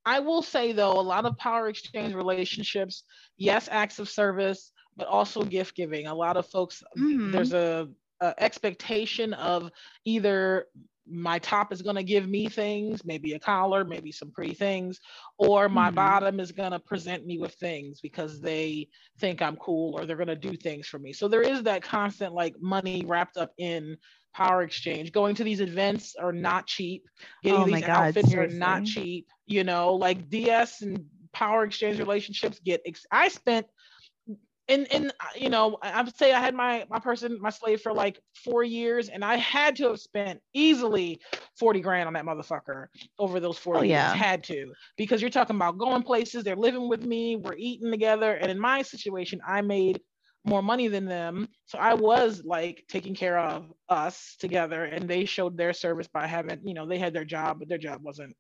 I will say though, a lot of power exchange relationships, yes, acts of service, but also gift giving. A lot of folks, mm-hmm. there's a, a expectation of either my top is going to give me things, maybe a collar, maybe some pretty things, or my mm-hmm. bottom is going to present me with things because they think I'm cool or they're going to do things for me. So there is that constant like money wrapped up in power exchange. Going to these events are not cheap. Getting oh these God, outfits seriously. are not cheap. You know, like DS and power exchange relationships get. Ex- I spent and and uh, you know i would say i had my my person my slave for like four years and i had to have spent easily 40 grand on that motherfucker over those four oh, years. yeah. had to. Because you're talking about going places they're living with me we're eating together and in my situation i made more money than them. So i was like taking care of us together and they showed their service by having you know they had their job but their job wasn't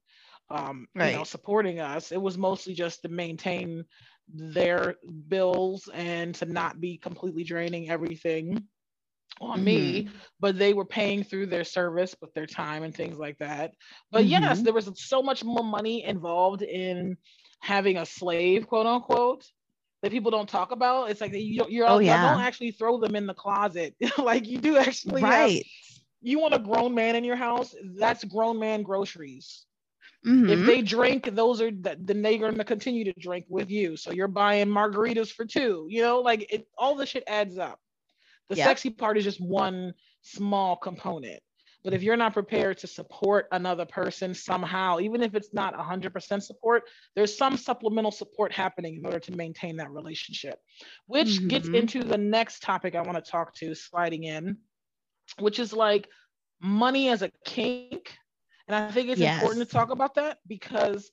um, right. you know, supporting us. It was mostly just to maintain their bills and to not be completely draining everything on mm-hmm. me but they were paying through their service with their time and things like that but mm-hmm. yes there was so much more money involved in having a slave quote unquote that people don't talk about it's like you, you're oh, yeah. don't actually throw them in the closet like you do actually right have, you want a grown man in your house that's grown man groceries Mm-hmm. If they drink, those are the, then they're going to continue to drink with you. So you're buying margaritas for two. You know, like it, all the shit adds up. The yep. sexy part is just one small component. But if you're not prepared to support another person somehow, even if it's not 100% support, there's some supplemental support happening in order to maintain that relationship, which mm-hmm. gets into the next topic I want to talk to, sliding in, which is like money as a kink and I think it's yes. important to talk about that because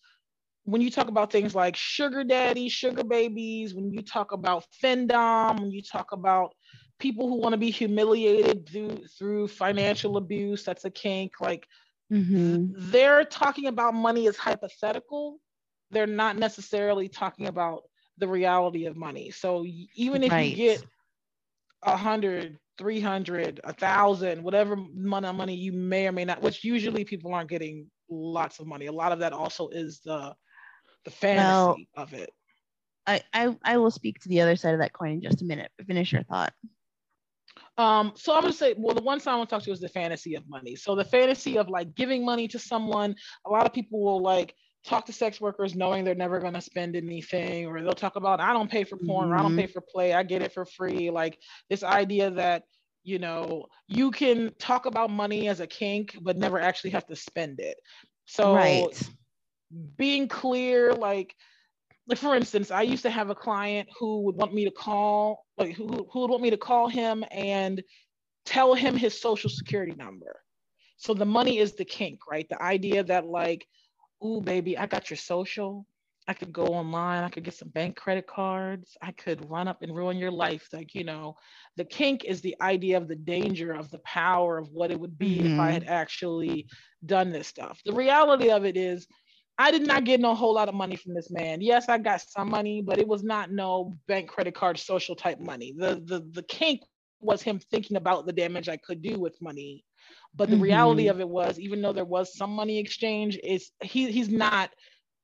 when you talk about things like sugar daddy, sugar babies, when you talk about findom, when you talk about people who want to be humiliated through, through financial abuse, that's a kink, like mm-hmm. they're talking about money as hypothetical. They're not necessarily talking about the reality of money. So even if right. you get a hundred 300 a thousand whatever amount of money you may or may not which usually people aren't getting lots of money. A lot of that also is the the fantasy well, of it. I, I i will speak to the other side of that coin in just a minute. Finish your thought. Um, so I'm gonna say, well, the one side I want to talk to is the fantasy of money. So the fantasy of like giving money to someone, a lot of people will like talk to sex workers knowing they're never going to spend anything or they'll talk about i don't pay for porn mm-hmm. or i don't mm-hmm. pay for play i get it for free like this idea that you know you can talk about money as a kink but never actually have to spend it so right. being clear like like for instance i used to have a client who would want me to call like who, who would want me to call him and tell him his social security number so the money is the kink right the idea that like ooh, baby, I got your social. I could go online. I could get some bank credit cards. I could run up and ruin your life. Like, you know, the kink is the idea of the danger of the power of what it would be mm-hmm. if I had mm-hmm. actually done this stuff. The reality of it is, I did not get no whole lot of money from this man. Yes, I got some money, but it was not no bank credit card social type money. The the the kink was him thinking about the damage I could do with money but the mm-hmm. reality of it was, even though there was some money exchange, is he he's not.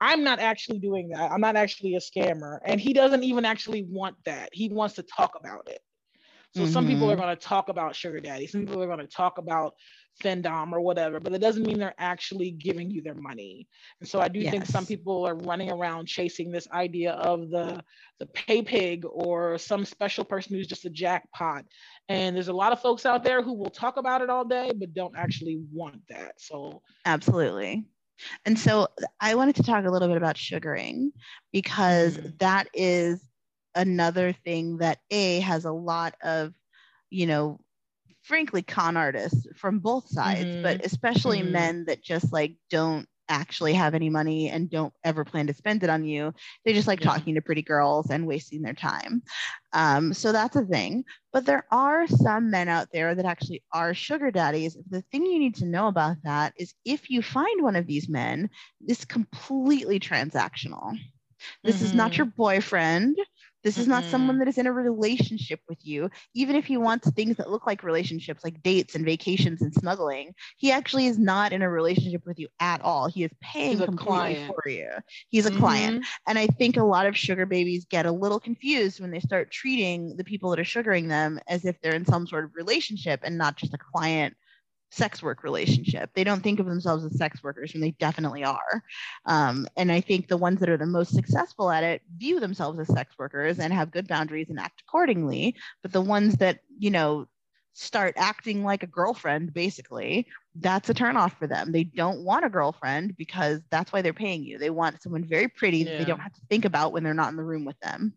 I'm not actually doing that. I'm not actually a scammer, and he doesn't even actually want that. He wants to talk about it. So some people are Mhm. going to talk about sugar daddy, some people are going to talk about findom or whatever, but it doesn't mean they're actually giving you their money. And so I do think some people are running around chasing this idea of the the pay pig or some special person who's just a jackpot. And there's a lot of folks out there who will talk about it all day, but don't actually want that. So Absolutely. And so I wanted to talk a little bit about sugaring because Mhm. that is another thing that A has a lot of, you know, frankly, con artists from both sides, but especially Mhm. men that just like don't actually have any money and don't ever plan to spend it on you. They just like Yeah. talking to pretty girls and wasting their time. Um, so that's a thing. But there are some men out there that actually are sugar daddies. The thing you need to know about that is if you find one of these men, this completely transactional. This is not Mhm. your boyfriend. This is not someone that is in a relationship with you. Even if he wants things that look like relationships, like dates and vacations and snuggling, he actually is not in a relationship with you at all. He is paying He's a completely client. for you. He's a client. Mhm. And I think a lot of sugar babies get a little confused when they start treating the people that are sugaring them as if they're in some sort of relationship and not just a client sex work relationship. They don't think of themselves as sex workers, and they definitely are. Um, and I think the ones that are the most successful at it view themselves as sex workers and have good boundaries and act accordingly. But the ones that, you know, start acting like a girlfriend, basically, that's a turnoff for them. They don't want a girlfriend because that's why they're paying you. They want someone very pretty that they don't have to think about when they're not in the room with them.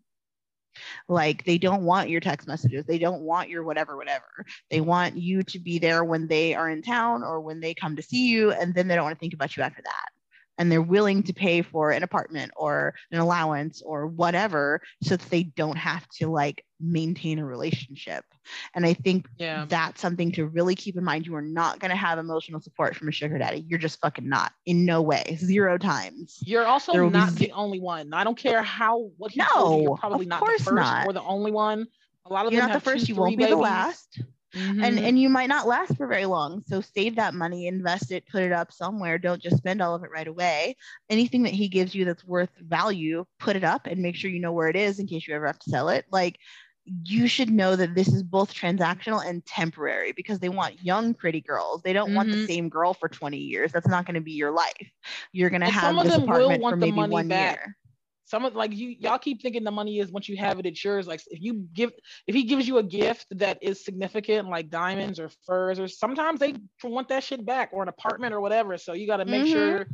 Like they don't want your text messages. They don't want your whatever, whatever. They want you to be there when they are in town or when they come to see you. And then they don't want to think about you after that. And they're willing to pay for an apartment or an allowance or whatever so that they don't have to like maintain a relationship. And I think Yeah. that's something to really keep in mind. You are not going to have emotional support from a sugar daddy. You're just fucking not in no way, zero times. You're also not ze- the only one. I don't care how what he told you, No, you're probably of not the course first not. or the only one. A lot of You're them not the first, two, you won't be the babies. Last. and and you might not last for very long so save that money invest it put it up somewhere. Don't just spend all of it right away. Anything that he gives you that's worth value put it up and make sure you know where it is in case you ever have to sell it. Like you should know that this is both transactional and temporary because they want young pretty girls. They don't want the Mhm. same girl for 20 years. That's not going to be your life. You're going to have some of this them will apartment want for the maybe money one back. year some of like you y'all keep thinking the money is once you have it it's yours like if you give if he gives you a gift that is significant like diamonds or furs or sometimes they want that shit back or an apartment or whatever so you got to make Mhm. sure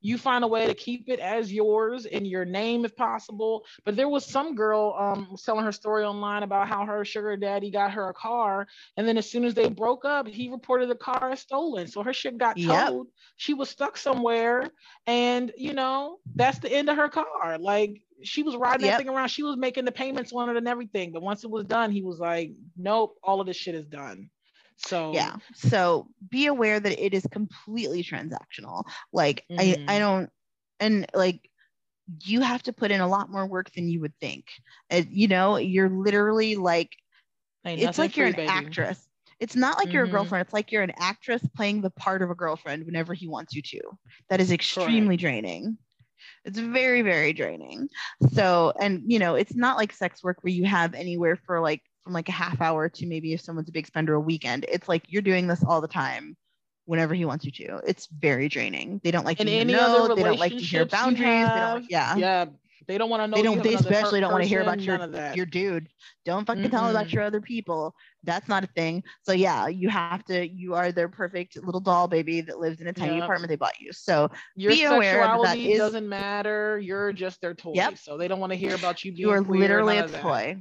you find a way to keep it as yours in your name if possible. But there was some girl um telling her story online about how her sugar daddy got her a car and then as soon as they broke up he reported the car as stolen. So her shit got Yep. towed. She was stuck somewhere and you know that's the end of her car. Like she was riding Yep. that thing around. She was making the payments on it and everything. But once it was done he was like nope all of this shit is done so yeah. So be aware that it is completely transactional. Like i Mhm. i don't and like you have to put in a lot more work than you would think. You know you're literally like it's like you're an baby. actress. It's not like you're a Mhm. girlfriend. It's like you're an actress playing the part of a girlfriend whenever he wants you to. That is extremely draining. It's very very draining. So and you know it's not like sex work where you have anywhere for like from like a half hour to maybe if someone's a big spender a weekend it's like you're doing this all the time whenever he wants you to. It's very draining. They don't like in to any know. they don't like to hear boundaries. They don't yeah. yeah they don't want to know they don't they especially don't want to hear about your none of that. your dude. Don't fucking tell them about mm-hmm. your other people. That's not a thing. So yeah you have to you are their perfect little doll baby that lives in a tiny Yep. apartment they bought you. So your be aware that that doesn't matter. You're just their toy. Yep. so they don't want to hear about you being you are literally a toy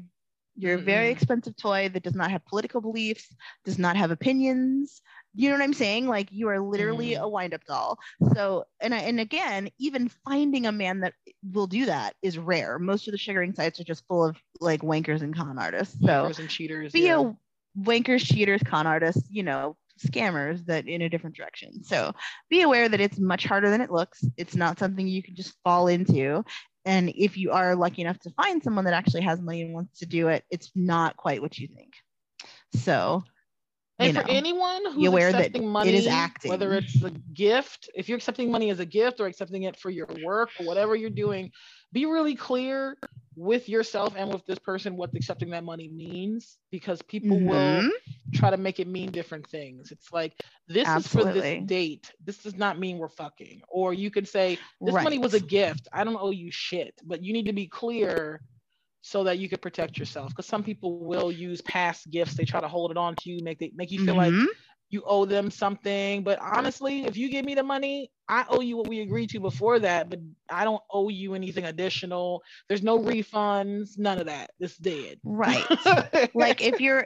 you're a very expensive toy that does not have political beliefs does not have opinions you know what i'm saying like you are literally Mhm. a wind-up doll so and I, and again even finding a man that will do that is rare most of the sugaring sites are just full of like wankers and con artists so Wankers and cheaters be yeah. a wankers, cheaters, con artists, you know, scammers that in a different direction. So be aware that it's much harder than it looks. It's not something you can just fall into. And if you are lucky enough to find someone that actually has money and wants to do it, it's not quite what you think. So, And know, for anyone who's accepting money, it is acting. whether it's a gift, if you're accepting money as a gift or accepting it for your work or whatever you're doing, be really clear with yourself and with this person what accepting that money means because people mm-hmm. will try to make it mean different things. It's like this Absolutely. is for this date. This does not mean we're fucking. Or you could say this right. money was a gift. I don't owe you shit, but you need to be clear so that you could protect yourself because some people will use past gifts they try to hold it on to you make they make you feel mm-hmm. like you owe them something. But honestly, if you give me the money, I owe you what we agreed to before that, but I don't owe you anything additional. There's no refunds, none of that. It's dead. Right. like if you're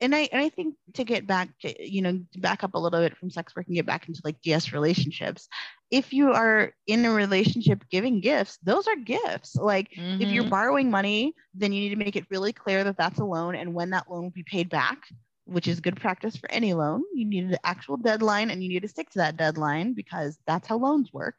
and I and I think to get back to you know back up a little bit from sex work and get back into like DS relationships. If you are in a relationship giving gifts, those are gifts. Like mm-hmm. if you're mm-hmm. borrowing money, then you need to make it really clear that that's a loan and when that loan will be paid back which is good practice for any loan. You need an actual deadline and you need to stick to that deadline because that's how loans work.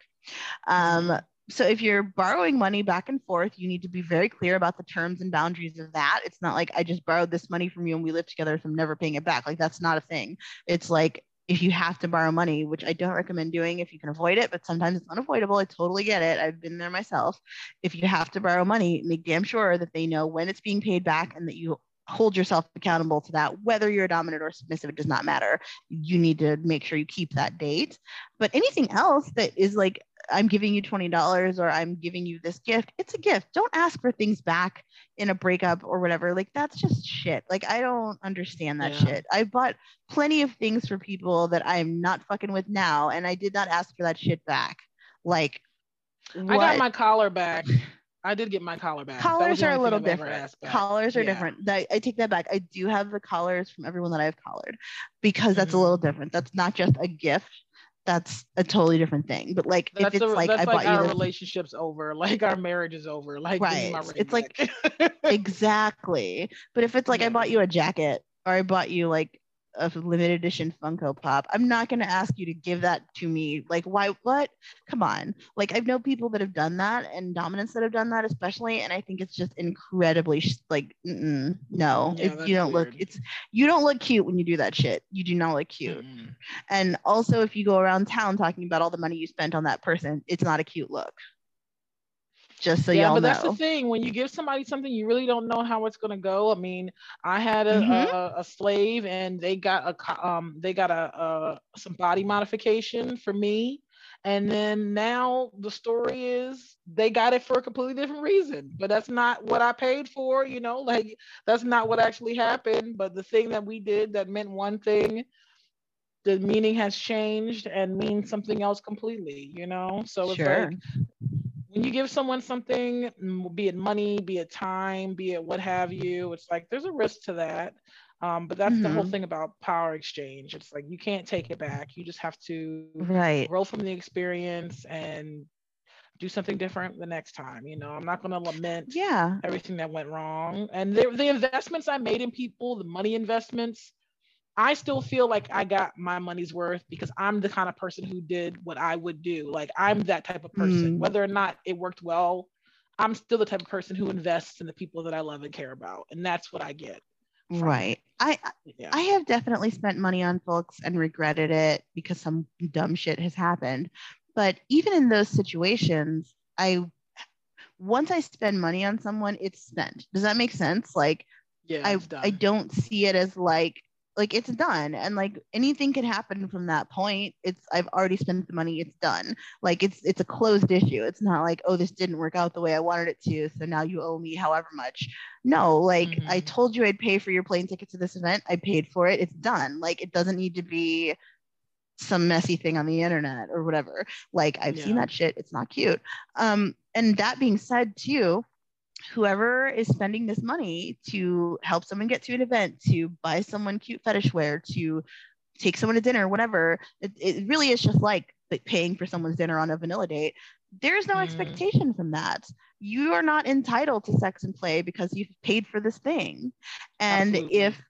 Um, mm-hmm. So if you're borrowing money back and forth, you need to be very clear about the terms and boundaries of that. It's not like I just borrowed this money from you and we live together, so I'm never paying it back. Like that's not a thing. It's like if you have to borrow money, which I don't recommend doing if you can avoid it, but sometimes it's unavoidable. I totally get it. I've been there myself. If you have to borrow money, make damn sure that they know when it's being paid back and that you hold yourself accountable to that whether you're dominant or submissive it does not matter you need to make sure you keep that date but anything else that is like i'm giving you $20 or i'm giving you this gift it's a gift don't ask for things back in a breakup or whatever like that's just shit like i don't understand that yeah. shit i bought plenty of things for people that i'm not fucking with now and i did not ask for that shit back like what? i got my collar back I did get my collar back. Collars are a little different. Collars are yeah. different. I, I, take that back. I do have the collars from everyone that I've collared because that's mm-hmm. a little different. That's not just a gift. That's a totally different thing. But like that's if it's a, like I bought our you relationship's over, like our marriage is over, like right. It's like exactly. But if it's like yeah. I bought you a jacket or I bought you like a limited edition Funko Pop. I'm not going to ask you to give that to me. Like, why? What? Come on. Like, I know people that have done that and dominants that have done that, especially. And I think it's just incredibly like, no. Yeah, you don't weird. look, it's you don't look cute when you do that shit. You do not look cute. Mm-hmm. And also, if you go around town talking about all the money you spent on that person, it's not a cute look just so yeah, y'all but know. that's the thing. When you give somebody something, you really don't know how it's gonna go. I mean, I had a, mm-hmm. a, a, slave, and they got a um they got a, a some body modification for me, and then now the story is they got it for a completely different reason. But that's not what I paid for. You know, like that's not what actually happened. But the thing that we did that meant one thing the meaning has changed and means something else completely, you know? So it's sure. like when you give someone something, be it money, be it time, be it what have you, it's like there's a risk to that. Um, but that's mm-hmm. the whole mm-hmm. thing about power exchange. It's like you can't take it back. You just have to right. grow from the experience and do something different the next time. You know, I'm not going to lament yeah everything that went wrong. And the, the investments I made in people, the money investments, I still feel like I got my money's worth because I'm the kind of person who did what I would do. Like I'm that type of person. Mm. Whether or not it worked well, I'm still the type of person who invests in the people that I love and care about. And that's what I get. Right. I yeah. I have definitely spent money on folks and regretted it because some dumb shit has happened. But even in those situations, I once I spend money on someone, it's spent. Does that make sense? Like yeah, I I don't see it as like like it's done and like anything can happen from that point. It's i've already spent the money it's done. Like it's it's a closed issue. It's not like oh this didn't work out the way i wanted it to so now you owe me however much. No like mm-hmm. i told you i'd pay for your plane ticket to this event. I paid for it. It's done. Like it doesn't need to be some messy thing on the internet or whatever. Like i've yeah. seen that shit. It's not cute. Um and that being said too whoever is spending this money to help someone get to an event, to buy someone cute fetish wear, to take someone to dinner, whatever, it, it really is just like paying for someone's dinner on a vanilla date. There's no mm. expectation from that. You are not entitled to sex and play because you've paid for this thing. And Absolutely. if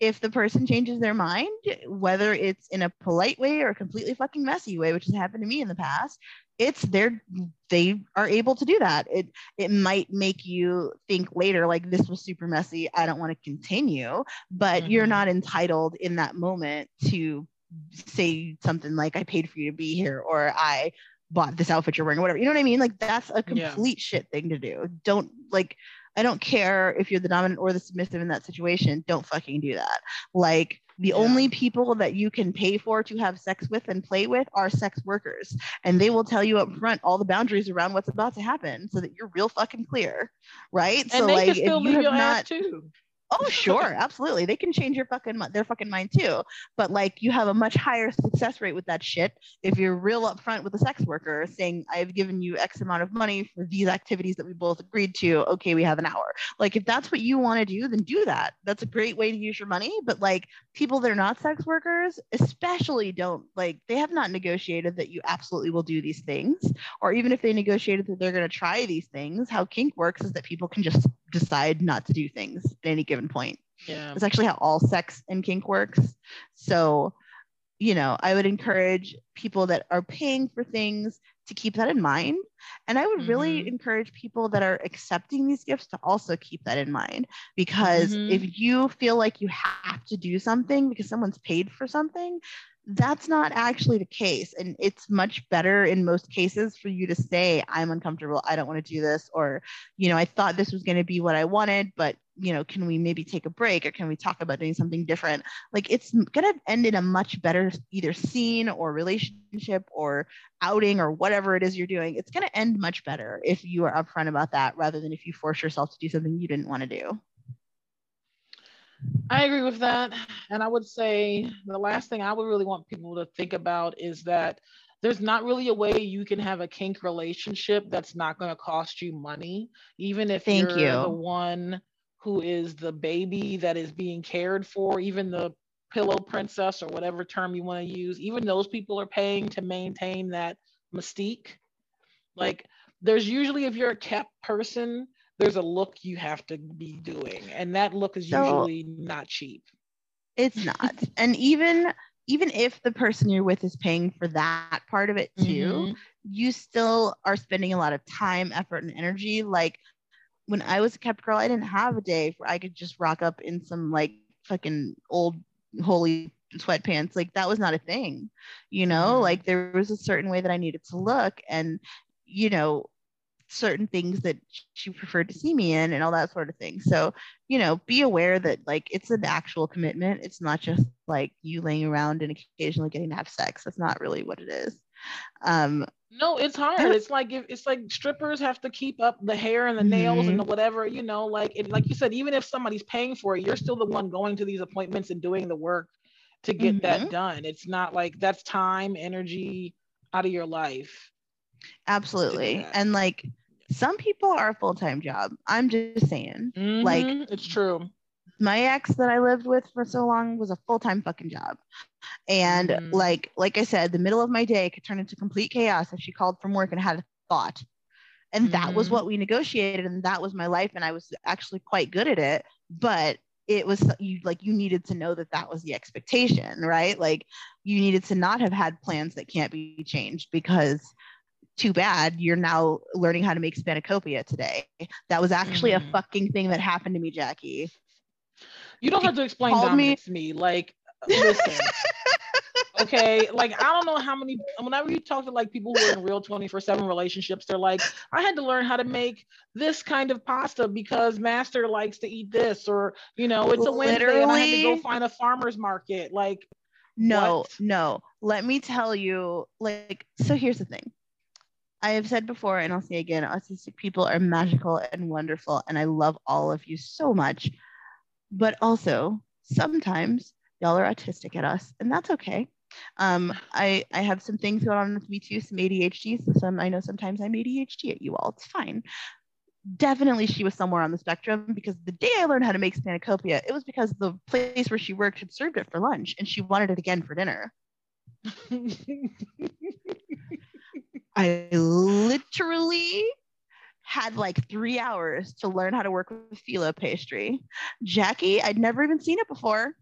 if the person changes their mind, whether it's in a polite way or a completely fucking messy way, which has happened to me in the past, it's they're they are able to do that it it might make you think later like this was super messy i don't want to continue but mm-hmm. you're not entitled in that moment to say something like i paid for you to be here or i bought this outfit you're wearing, or whatever. You know what I mean? Like that's a complete yeah. shit thing to do. Don't like I don't care if you're the dominant or the submissive in that situation. Don't fucking do that. Like the yeah. only people that you can pay for to have sex with and play with are sex workers. And they will tell you up front all the boundaries around what's about to happen so that you're real fucking clear. Right. And so like if you have not too. Oh, sure, absolutely. They can change your fucking their fucking mind too. But like you have a much higher success rate with that shit if you're real upfront with a sex worker saying, I've given you X amount of money for these activities that we both agreed to. Okay, we have an hour. Like if that's what you want to do, then do that. That's a great way to use your money. But like people that are not sex workers, especially don't like they have not negotiated that you absolutely will do these things. Or even if they negotiated that they're gonna try these things, how kink works is that people can just decide not to do things at any given point. Yeah. It's actually how all sex and kink works. So, you know, I would encourage people that are paying for things to keep that in mind. And I would mm-hmm. really encourage people that are accepting these gifts to also keep that in mind. Because mm-hmm. if you feel like you have to do something because someone's paid for something, that's not actually the case. And it's much better in most cases for you to say, I'm uncomfortable. I don't want to do this. Or, you know, I thought this was going to be what I wanted, but, you know, can we maybe take a break or can we talk about doing something different? Like it's going to end in a much better either scene or relationship or outing or whatever it is you're doing. It's going to end much better if you are upfront about that rather than if you force yourself to do something you didn't want to do. I agree with that. And I would say the last thing I would really want people to think about is that there's not really a way you can have a kink relationship that's not going to cost you money, even if Thank you're you. the one who is the baby that is being cared for, even the pillow princess or whatever term you want to use, even those people are paying to maintain that mystique. Like there's usually if you're a kept person, there's a look you have to be doing and that look is so, usually not cheap. It's not. And even even if the person you're with is paying for that part of it too mm-hmm. you still are spending a lot of time effort and energy. Like when i was a kept girl i didn't have a day where i could just rock up in some like fucking old holy sweatpants. Like that was not a thing you know? Mm-hmm. like there was a certain way that i needed to look. And you know certain things that she preferred to see me in and all that sort of thing. So, you know, be aware that like it's an actual commitment. It's not just like you laying around and occasionally getting to have sex. That's not really what it is. Um, no, it's hard. It's like if it's like strippers have to keep up the hair and the nails mm-hmm. and the whatever, you know, like it, like you said, even if somebody's paying for it, you're still the one going to these appointments and doing the work to get mm-hmm. that done. It's not like that's time, energy out of your life. Absolutely. And like some people are a full-time job. I'm just saying. Mm-hmm, like it's true. My ex that I lived with for so long was a full-time fucking job. And mm-hmm. like like I said, the middle of my day could turn into complete chaos if she called from work and had a thought. And mm-hmm. that was mm-hmm. what we negotiated and that was my life and I was actually quite good at it, but it was you like you needed to know that that was the expectation right like you needed to not have had plans that can't be changed because too bad you're now learning how to make spanakopita today. That was actually mm. a fucking thing that happened to me, Jackie. You don't have to explain me. to me. Like, listen. okay, like I don't know how many. Whenever you talk to like people who are in real twenty four seven relationships, they're like, I had to learn how to make this kind of pasta because master likes to eat this, or you know, it's a Wednesday Literally, and I had to go find a farmer's market. Like, no, what? no. Let me tell you. Like, so here's the thing. I have said before, and I'll say again, autistic people are magical and wonderful, and I love all of you so much. But also, sometimes y'all are autistic at us, and that's okay. Um, I I have some things going on with me too, some ADHD. So some I know sometimes I'm ADHD at you all. It's fine. Definitely, she was somewhere on the spectrum because the day I learned how to make spanakopita, it was because the place where she worked had served it for lunch, and she wanted it again for dinner. I literally had like three hours to learn how to work with phyllo pastry. Jackie, I'd never even seen it before.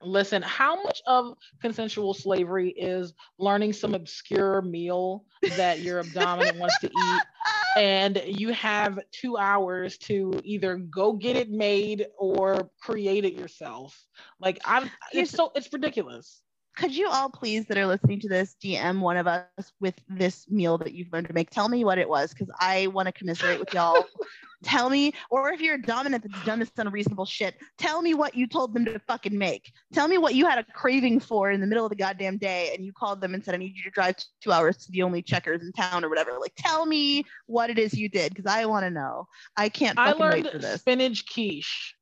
Listen, how much of consensual slavery is learning some obscure meal that your abdominal wants to eat? And you have two hours to either go get it made or create it yourself. Like I'm it's so it's ridiculous could you all please that are listening to this DM one of us with this meal that you've learned to make? Tell me what it was because I want to commiserate with y'all. tell me, or if you're a dominant that's done this unreasonable shit, tell me what you told them to fucking make. Tell me what you had a craving for in the middle of the goddamn day and you called them and said, I need you to drive two hours to the only checkers in town or whatever. Like, tell me what it is you did because I want to know. I can't I learned wait for this. spinach quiche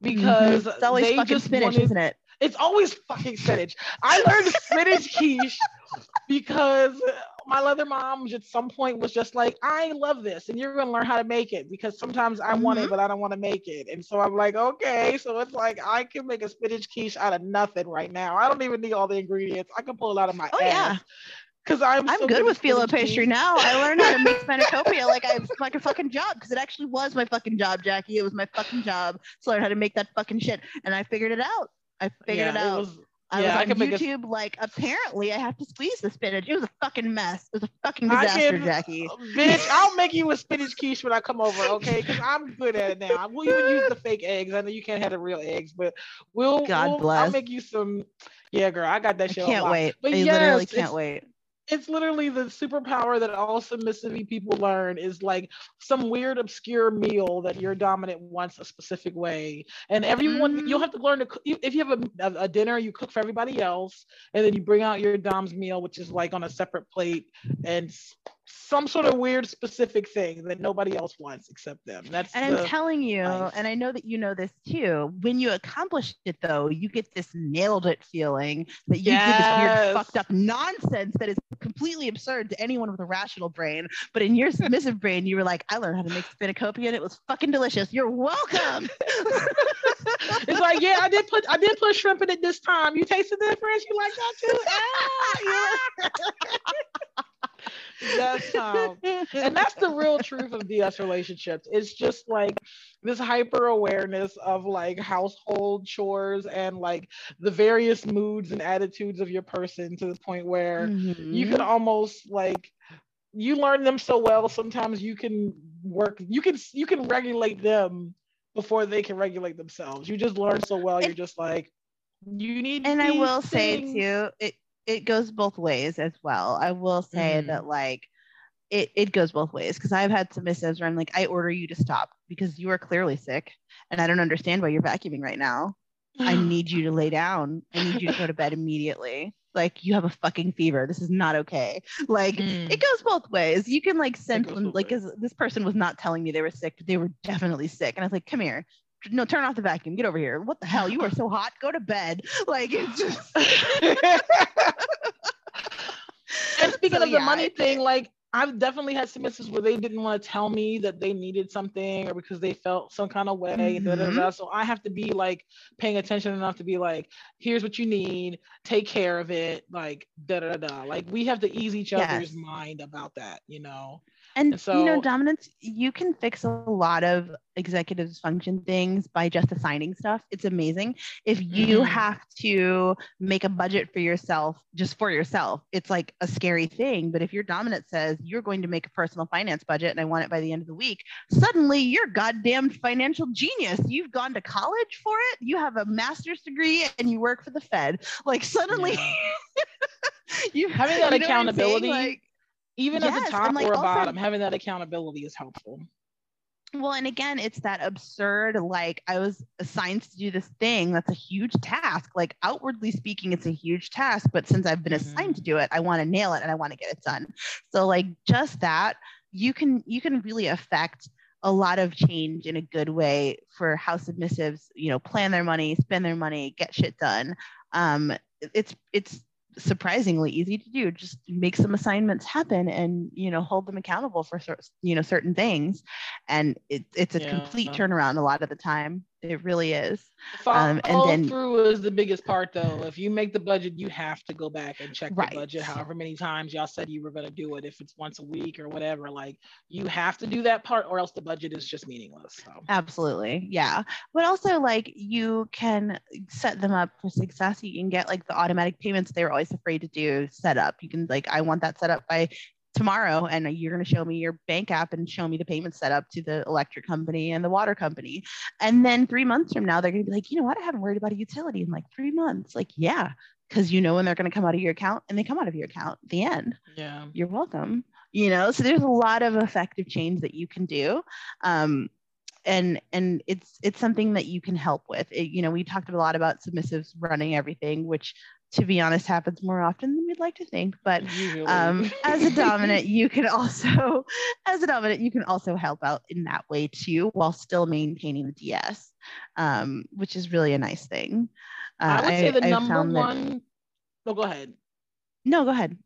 because mm-hmm. it's always fucking just spinach, wanted, isn't it? It's always fucking spinach. I learned spinach quiche because my other mom at some point was just like, I love this and you're going to learn how to make it because sometimes I mm-hmm. want it, mm-hmm. but I don't want to make it. And so I'm like, okay. So it's like, I can make a spinach quiche out of nothing right now. I don't even need all the ingredients. I can pull it out of my oh, ass. Yeah. Cause I'm, I'm so good, with phyllo pastry now. I learned how to make spanakopita like I like a fucking job because it actually was my fucking job, Jackie. It was my fucking job to learn how to make that fucking shit, and I figured it out. I figured yeah, it out. It was, I yeah, was on I YouTube. A... Like, apparently, I have to squeeze the spinach. It was a fucking mess. It was a fucking disaster, can, Jackie. Uh, bitch, I'll make you a spinach quiche when I come over, okay? Because I'm good at it now. We'll even use the fake eggs. I know you can't have the real eggs, but we'll. God we'll, bless. I'll make you some. Yeah, girl, I got that shit. I can't wait. But I yes, literally can't wait it's literally the superpower that all submissive people learn is like some weird obscure meal that your dominant wants a specific way and everyone mm-hmm. you'll have to learn to cook if you have a, a, dinner you cook for everybody else and then you bring out your dom's meal which is like on a separate plate and some sort of weird specific thing that nobody else wants except them. That's and I'm telling you, life. and I know that you know this too. When you accomplish it though, you get this nailed it feeling that you yes. did this weird fucked up nonsense that is completely absurd to anyone with a rational brain. But in your submissive brain, you were like, I learned how to make spanakopita and it was fucking delicious. You're welcome. it's like, yeah, I did put I did put shrimp in it this time. You tasted the difference? You like that too? Ah, yeah that's how and that's the real truth of ds relationships it's just like this hyper awareness of like household chores and like the various moods and attitudes of your person to the point where mm-hmm. you can almost like you learn them so well sometimes you can work you can you can regulate them before they can regulate themselves you just learn so well you're just like you need and i will things. say too it it goes both ways as well. I will say mm-hmm. that like it, it goes both ways because I've had some submissives where I'm like, I order you to stop because you are clearly sick and I don't understand why you're vacuuming right now. I need you to lay down. I need you to go to bed immediately. Like you have a fucking fever. This is not okay. Like mm. it goes both ways. You can like sense when like this person was not telling me they were sick, but they were definitely sick. And I was like, come here, no, turn off the vacuum. Get over here. What the hell? You are so hot. Go to bed. Like it's just. and speaking so, of the yeah, money thing, like I've definitely had submissives where they didn't want to tell me that they needed something or because they felt some kind of way. Mm-hmm. Da, da, da. So I have to be like paying attention enough to be like, here's what you need, take care of it, like da da da. Like we have to ease each yes. other's mind about that, you know. And, so, you know, dominance, you can fix a lot of executive dysfunction things by just assigning stuff. It's amazing. If you mm-hmm. have to make a budget for yourself, just for yourself, it's like a scary thing. But if your dominant says you're going to make a personal finance budget and I want it by the end of the week, suddenly you're goddamn financial genius. You've gone to college for it, you have a master's degree, and you work for the Fed. Like, suddenly. Yeah. you having that you know accountability like, even yes, as a top like or also, bottom, having that accountability is helpful. Well, and again, it's that absurd, like I was assigned to do this thing that's a huge task. Like outwardly speaking, it's a huge task, but since I've been mm-hmm. assigned to do it, I want to nail it and I want to get it done. So like just that, you can you can really affect a lot of change in a good way for how submissives, you know, plan their money, spend their money, get shit done. Um, it's it's surprisingly easy to do. Just make some assignments happen and you know hold them accountable for you know certain things. And it, it's a yeah. complete turnaround a lot of the time it really is. Follow um, and then through is the biggest part, though. If you make the budget, you have to go back and check right. the budget. However many times y'all said you were going to do it, if it's once a week or whatever, like you have to do that part, or else the budget is just meaningless. So. Absolutely, yeah. But also, like you can set them up for success. You can get like the automatic payments they were always afraid to do set up. You can like, I want that set up by tomorrow and you're going to show me your bank app and show me the payment setup to the electric company and the water company. And then three months from now, they're going to be like, you know what? I haven't worried about a utility in like three months. Like, yeah, because you know when they're going to come out of your account and they come out of your account the end yeah you're welcome you know so there's a lot of effective change that you can do um, and and it's it's something that you can help with it, you know we talked a lot about submissives running everything which to be honest happens more often than we'd like to think but um, as a dominant you can also as a dominant you can also help out in that way too while still maintaining the ds um, which is really a nice thing. Uh, i would say the I, number one that... no go ahead. No go ahead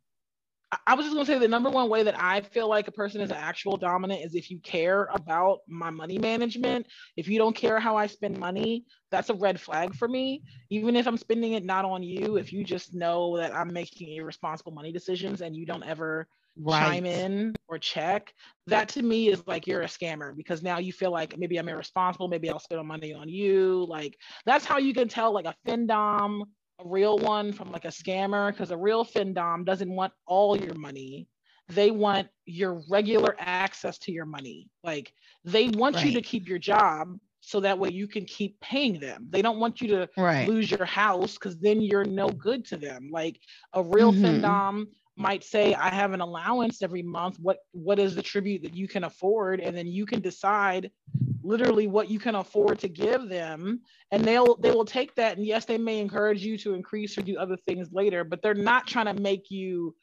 I was just gonna say the number one way that I feel like a person is an actual dominant is if you care about my money management. If you don't care how I spend money, that's a red flag for me. Even if I'm spending it not on you, if you just know that I'm making irresponsible money decisions and you don't ever right. chime in or check, that to me is like you're a scammer because now you feel like maybe I'm irresponsible, maybe I'll spend money on you. Like that's how you can tell like a FinDom a real one from like a scammer because a real FinDom doesn't want all your money. They want your regular access to your money. Like they want right. you to keep your job so that way you can keep paying them. They don't want you to right. lose your house because then you're no good to them. Like a real mm-hmm. FinDom might say, I have an allowance every month. What what is the tribute that you can afford? And then you can decide literally what you can afford to give them and they'll they will take that and yes they may encourage you to increase or do other things later but they're not trying to make you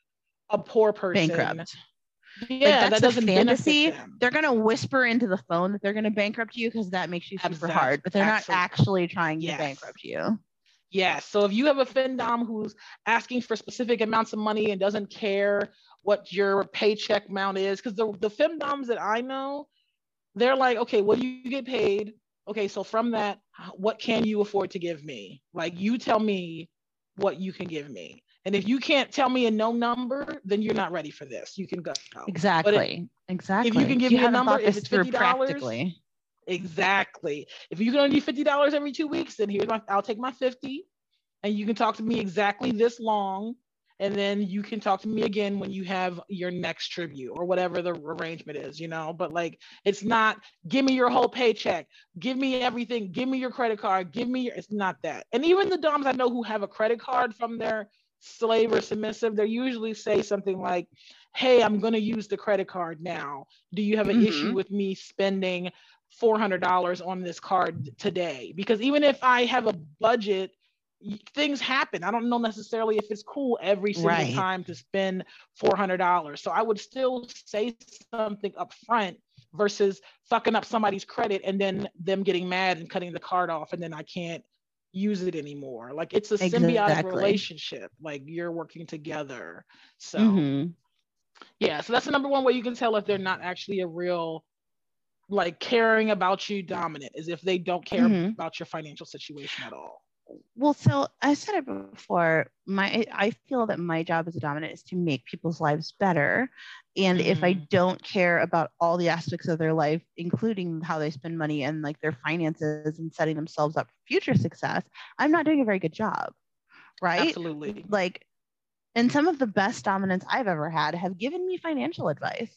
a poor person bankrupt yeah like that doesn't fantasy they're going to whisper into the phone that they're going to bankrupt you because that makes you super exactly. hard but they're not actually trying yes. to bankrupt you Yes. So if you have a FinDom who's asking for specific amounts of money and doesn't care what your paycheck amount is, because the, the FinDoms that I know, they're like, okay, what do you get paid? Okay, so from that, what can you afford to give me? Like, you tell me what you can give me. And if you can't tell me a no number, then you're not ready for this. You can go. Exactly. If, exactly. If you can give you me a number, if it's fifty dollars, exactly. If you can only do fifty dollars every two weeks, then here's my. I'll take my fifty, and you can talk to me exactly this long, and then you can talk to me again when you have your next tribute or whatever the arrangement is you know but like it's not give me your whole paycheck give me everything give me your credit card give me your it's not that and even the doms i know who have a credit card from their slave or submissive they usually say something like hey i'm going to use the credit card now do you have an mm-hmm. issue with me spending $400 on this card today because even if i have a budget things happen. I don't know necessarily if it's cool every single right. time to spend $400. So I would still say something up front versus fucking up somebody's credit and then them getting mad and cutting the card off and then I can't use it anymore. Like it's a exactly. symbiotic relationship. Like you're working together. So mm-hmm. yeah, so that's the number one way you can tell if they're not actually a real like caring about you dominant is if they don't care mm-hmm. about your financial situation at all well so i said it before my i feel that my job as a dominant is to make people's lives better and mm-hmm. if i mm. don't care about all the aspects of their life including how they spend money and like their finances and setting themselves up for future success i'm not doing a very good job right absolutely like and some of the best dominants i've ever had have given me financial advice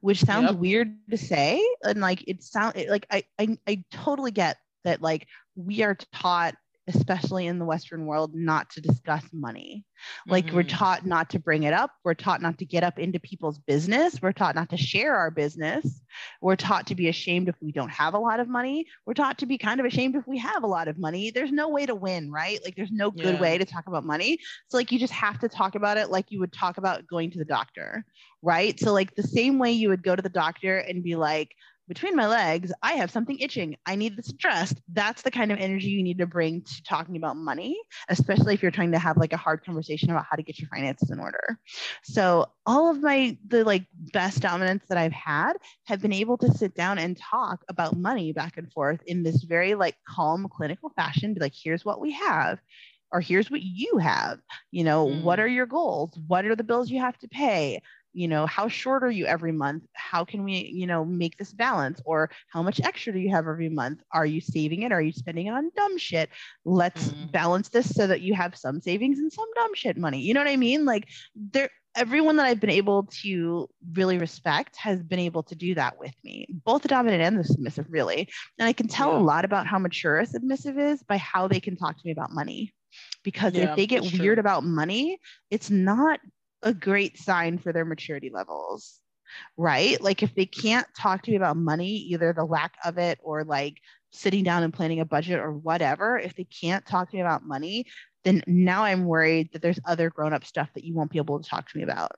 which sounds yep. weird to say and like it sound like I, I i totally get that like we are taught especially in the Western world, not to discuss money. Like mm-hmm. we're taught not to bring it up. We're taught not to get up into people's business. We're taught not to share our business. We're taught to be ashamed if we don't have a lot of money. We're taught to be kind of ashamed if we have a lot of money. There's no way to win, right? Like there's no good yeah. way to talk about money. So like you just have to talk about it like you would talk about going to the doctor, right? So like the same way you would go to the doctor and be like, between my legs, I have something itching. I need this addressed. That's the kind of energy you need to bring to talking about money, especially if you're trying to have like a hard conversation about how to get your finances in order. So all of my the like best dominants that I've had have been able to sit down and talk about money back and forth in this very like calm clinical fashion. Be like, here's what we have or here's what you have you know mm. what are your goals what are the bills you have to pay you know how short are you every month? How can we you know make this balance? Or how much extra do you have every month? Are you saving it? Are you spending it on dumb shit? Let's mm-hmm. balance this so that you have some savings and some dumb shit money. You know what i mean? Like there everyone that I've been able to really respect has been able to do that with me, both the dominant and the submissive, really. And I can tell yeah. a lot about how mature a submissive is by how they can talk to me about money. Because Yeah, if they get weird about money, it's not a great sign for their maturity levels. Right? Like if they can't talk to you about money, either the lack of it or like sitting down and planning a budget or whatever, if they can't talk to me about money, then now I'm worried that there's other grown up stuff that you won't be able to talk to me about.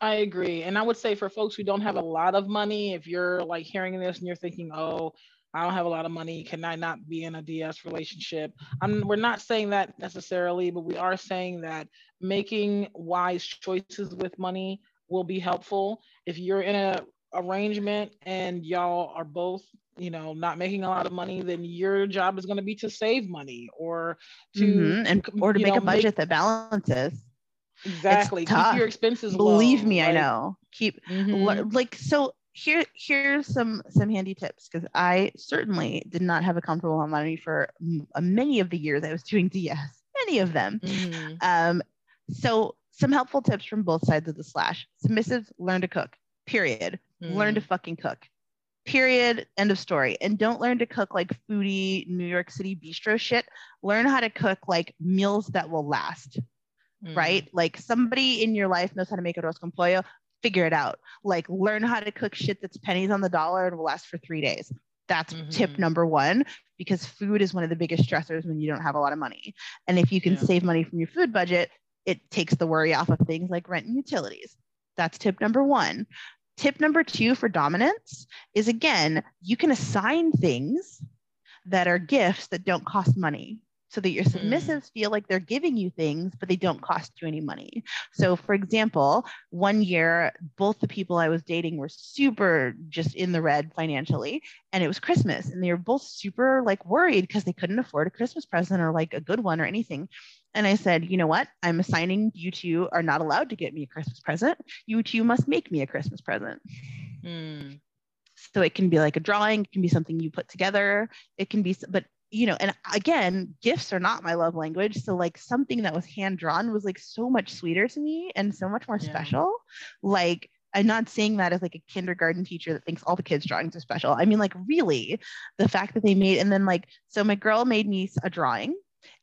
I agree. And I would say for folks who don't have a lot of money, if you're like hearing this and you're thinking, oh, I don't have a lot of money, can I not be in a DS relationship? I'm, we're not saying that necessarily, but we are saying that making wise choices with money will be helpful. If you're in a arrangement and y'all are both you know not making a lot of money then your job is going to be to save money or to Mhm. and or to make know, a budget that balances. exactly keep your expenses Believe low, me, I know. Keep mhm. like so here here's some some handy tips because i certainly did not have a comfortable money for uh, many of the years i was doing ds many of them. Mhm. um so some helpful tips from both sides of the slash. Submissives learn to cook period. Learn to fucking cook period end of story. And don't learn to cook like foodie new york city bistro shit. Learn how to cook like meals that will last Mhm. right? Like somebody in your life knows how to make a arroz con pollo, figure it out. Like learn how to cook shit that's pennies on the dollar and will last for three days. That's tip Mhm. number one, because food is one of the biggest stressors when you don't have a lot of money. And if you can Yeah. save money from your food budget, it takes the worry off of things like rent and utilities. That's tip number one. Tip number two for dominance is again, you can assign things that are gifts that don't cost money so that your Mm. submissives feel like they're giving you things, but they don't cost you any money. So, for example, one year, both the people I was dating were super just in the red financially, and it was Christmas, and they were both super like worried because they couldn't afford a Christmas present or like a good one or anything. And I said, you know what? I'm assigning you two are not allowed to get me a Christmas present. You two must make me a Christmas present. Mm. So it can be like a drawing, it can be something you put together, it can be, but you know, and again, gifts are not my love language. So like something that was hand drawn was like so much sweeter to me and so much more Yeah. special. Like I'm not saying that as like a kindergarten teacher that thinks all the kids' drawings are special. I mean, like really, the fact that they made and then like so my girl made me a drawing.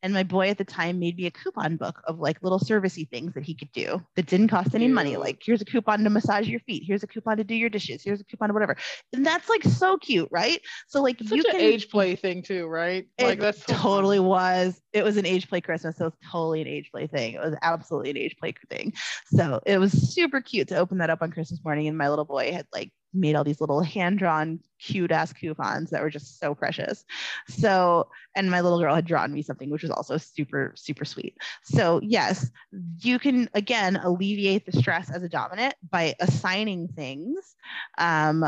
And my boy at the time made me a coupon book of like little servicey things that he could do that didn't cost any money. Like, here's a coupon to massage your feet. Here's a coupon to do your dishes. Here's a coupon to whatever. And that's like so cute, right? So like Such you an can age play thing too, right? so fun. totally was. It was an age play Christmas. So it was totally an age play thing. It was absolutely an age play thing. So it was super cute to open that up on Christmas morning. And my little boy had like made all these little hand drawn cute ass coupons that were just so precious. So, and my little girl had drawn me something, which was also super, super sweet. So, yes, you can again alleviate the stress as a dominant by assigning things. Um,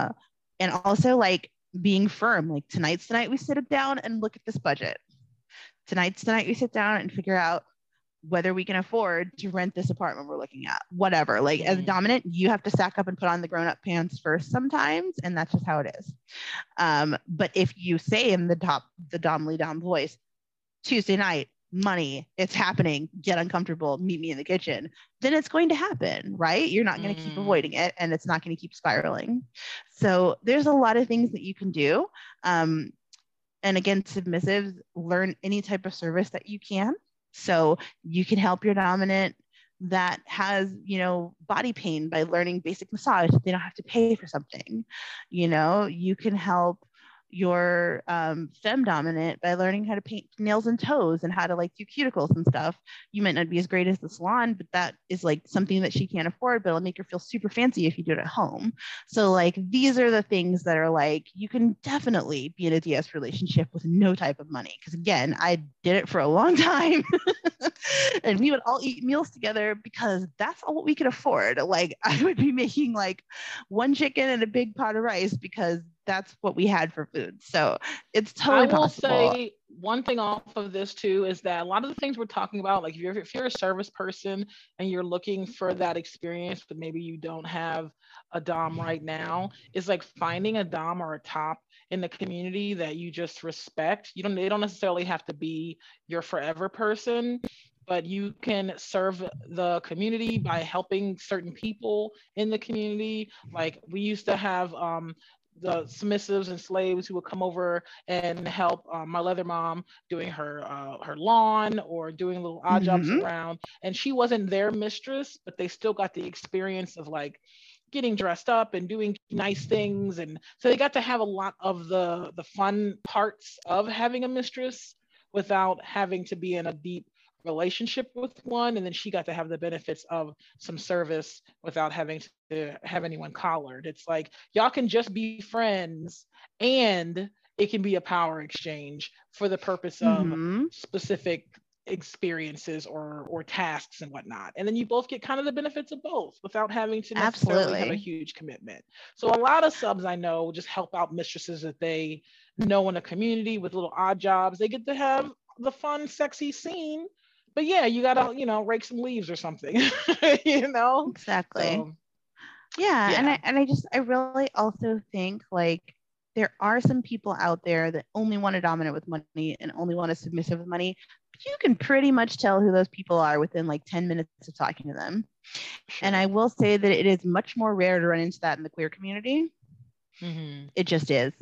and also like being firm. Like tonight's the night we sit down and look at this budget. Tonight's the night we sit down and figure out whether we can afford to rent this apartment we're looking at. Whatever. Like as a Mhm. dominant, you have to sack up and put on the grown-up pants first sometimes, and that's just how it is. Um, but if you say in the top, the domly dom voice, Tuesday night, money, it's happening, get uncomfortable, meet me in the kitchen, then it's going to happen, right? You're not going to keep Mm. avoiding it and it's not going to keep spiraling. So there's a lot of things that you can do. Um, and again, submissives learn any type of service that you can. So you can help your dominant that has, you know, body pain by learning basic massage. They don't have to pay for something. You know, you can help your um, fem dominant by learning how to paint nails and toes and how to like do cuticles and stuff. You might not be as great as the salon, but that is like something that she can't afford, but it'll make her feel super fancy if you do it at home. So like these are the things that are like you can definitely be in a DS relationship with no type of money. Because again, I did it for a long time. and we would all eat meals together because that's all we could afford. Like I would be making like one chicken and a big pot of rice because that's what we had for food. So it's totally I will possible. say one thing off of this too is that a lot of the things we're talking about, like if you're if you're a service person and you're looking for that experience, but maybe you don't have a dom right now, is like finding a dom or a top in the community that you just respect. You don't they don't necessarily have to be your forever person, but you can serve the community by helping certain people in the community. Like we used to have um the submissives and slaves who would come over and help uh, my leather mom doing her uh, her lawn or doing little odd jobs Mhm. around. And she wasn't their mistress, but they still got the experience of like getting dressed up and doing nice things and so they got to have a lot of the the fun parts of having a mistress without having to be in a deep relationship with one and then she got to have the benefits of some service without having to have anyone collared. It's like y'all can just be friends and it can be a power exchange for the purpose of Mhm. specific experiences or or tasks and whatnot. And then you both get kind of the benefits of both without having to necessarily have a huge commitment. So a lot of subs i know just help out mistresses that they know in a community with little odd jobs. They get to have the fun sexy scene but yeah you gotta you know rake some leaves or something you know Exactly. So, yeah, and. I and I just I really also think like there are some people out there that only want to dominate with money and only want to submissive with money. You can pretty much tell who those people are within like 10 minutes of talking to them. And. I will say that it is much more rare to run into that in the queer community. Mhm. It just is.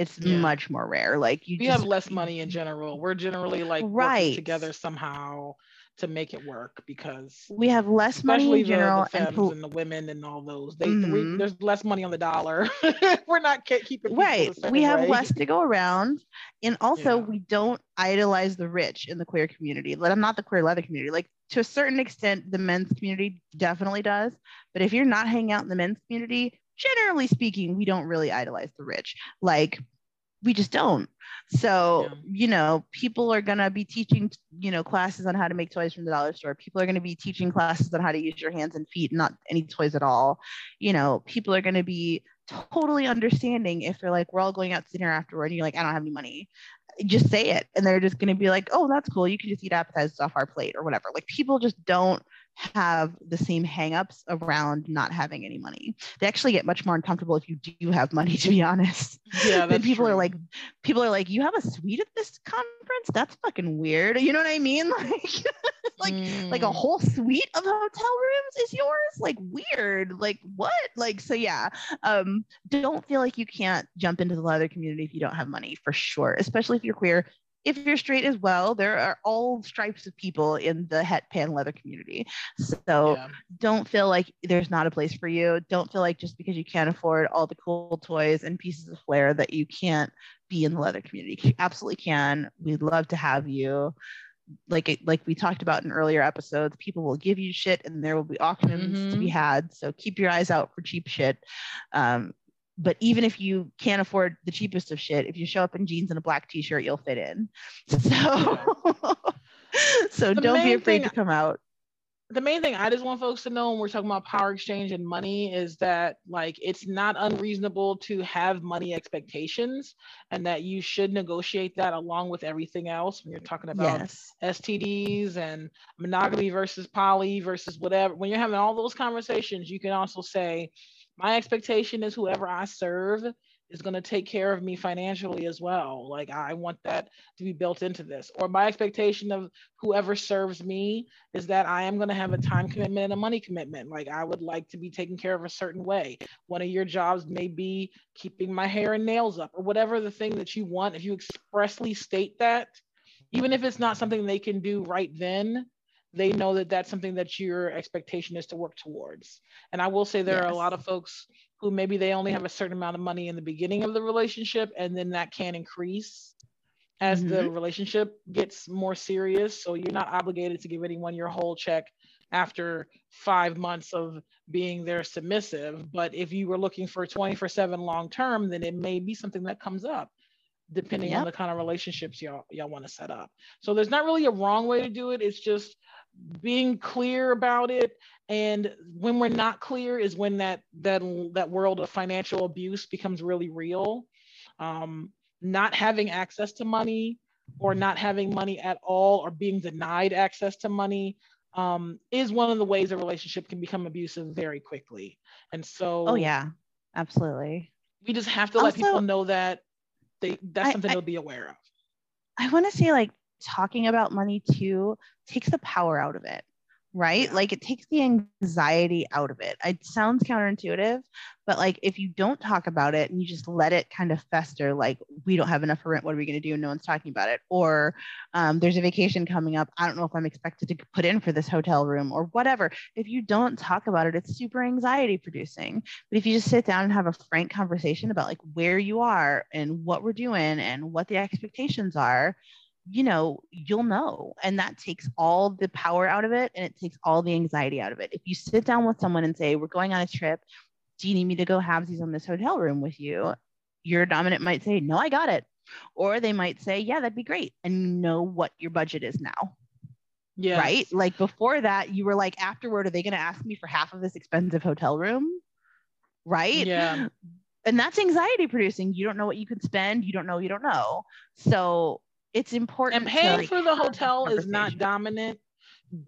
It's Yeah. much more rare. Like you we just have less money in general we're generally like Right. together somehow to make it work because we have less money in general the, the and pol- and the women and all those. They we- Mhm. there's less money on the dollar. We're not ke- keeping right we have way. less to go around and also Yeah. we don't idolize the rich in the queer community Like, i'm not the queer leather community like to a certain extent the men's community definitely does but if you're not hanging out in the men's community generally speaking we don't really idolize the rich. Like we just don't. So Yeah. you know people are going to be teaching you know classes on how to make toys from the dollar store. People are going to be teaching classes on how to use your hands and feet not any toys at all. You know people are going to be totally understanding if they're like we're all going out to dinner afterward and you're like i don't have any money. Just say it. And they're just going to be like oh that's cool. You can just eat appetizers off our plate or whatever. Like people just don't have the same hangups around not having any money. They actually get much more uncomfortable if you do have money to be honest. Yeah, then people are like people are like you have a suite at this conference? That's fucking weird. You know what i mean? Like like like a Mm. whole suite of hotel rooms is yours? Like weird. Like what? Like so yeah um don't feel like you can't jump into the leather community if you don't have money for sure especially if you're queer if you're straight as well there are all stripes of people in the het pan leather community so yeah. don't feel like there's not a place for you. Don't feel like just because you can't afford all the cool toys and pieces of flair that you can't be in the leather community. You absolutely can. We'd love to have you. Like like we talked about in earlier episodes, people will give you shit and there will be auctions to be Mhm. had. So keep your eyes out for cheap shit. Um, but even if you can't afford the cheapest of shit, if you show up in jeans and a black t-shirt, you'll fit in. So, so The don't be afraid thing- to come out. the main thing I just want folks to know when we're talking about power exchange and money is that like it's not unreasonable to have money expectations and that you should negotiate that along with everything else when you're talking about Yes. STDs and monogamy versus poly versus whatever. When you're having all those conversations, you can also say, my expectation is whoever I serve is going to take care of me financially as well. Like I want that to be built into this. Or my expectation of whoever serves me is that I am going to have a time commitment and a money commitment. Like I would like to be taken care of a certain way. One of your jobs may be keeping my hair and nails up or whatever the thing that you want. If you expressly state that, even if it's not something they can do right then, they know that that's something that your expectation is to work towards. And I will say there are a lot of folks who maybe they only have a certain amount of money in the beginning of the relationship and then that can increase as the mm-hmm. relationship gets more serious. So you're not obligated to give anyone your whole check after five months of being their submissive. But if you were looking for 24 7 long term, then it may be something that comes up depending on the kind of relationships y'all y'all want to set up. So there's not really a wrong way to do it. It's just being clear about it. And when we're not clear is when that that that world of financial abuse becomes really real. Um, not having access to money or not having money at all or being denied access to money um, is one of the ways a relationship can become abusive very quickly. And so Oh yeah, absolutely. we just have to let people know that they that's I- something I- to be aware of. I want to say like talking about money too takes the power out of it. right? Like it takes the anxiety out of it. It sounds counterintuitive, but like if you don't talk about it and you just let it kind of fester, like we don't have enough for rent, what are we going to do? And no one's talking about it. Or um, there's a vacation coming up. I don't know if I'm expected to put in for this hotel room or whatever. If you don't talk about it, it's super anxiety producing. But if you just sit down and have a frank conversation about like where you are and what we're doing and what the expectations are, you know, you'll know. And that takes mm. all the power out of it and it takes all the anxiety out of it. If you sit down with someone and say, We're going on a trip, do you need me to go have these on this hotel room with you? Your dominant might say, No, I got it. Or they might say, Yeah, that'd be great. And know what your budget is now. Yeah. Right. Like before that, you were like, Afterward, are they going to ask me for half of this expensive hotel room? Right. Yeah. And that's anxiety producing. You don't know what you could spend. You don't know. You don't know. So it's important. And to, paying like, for the hotel is not dominant.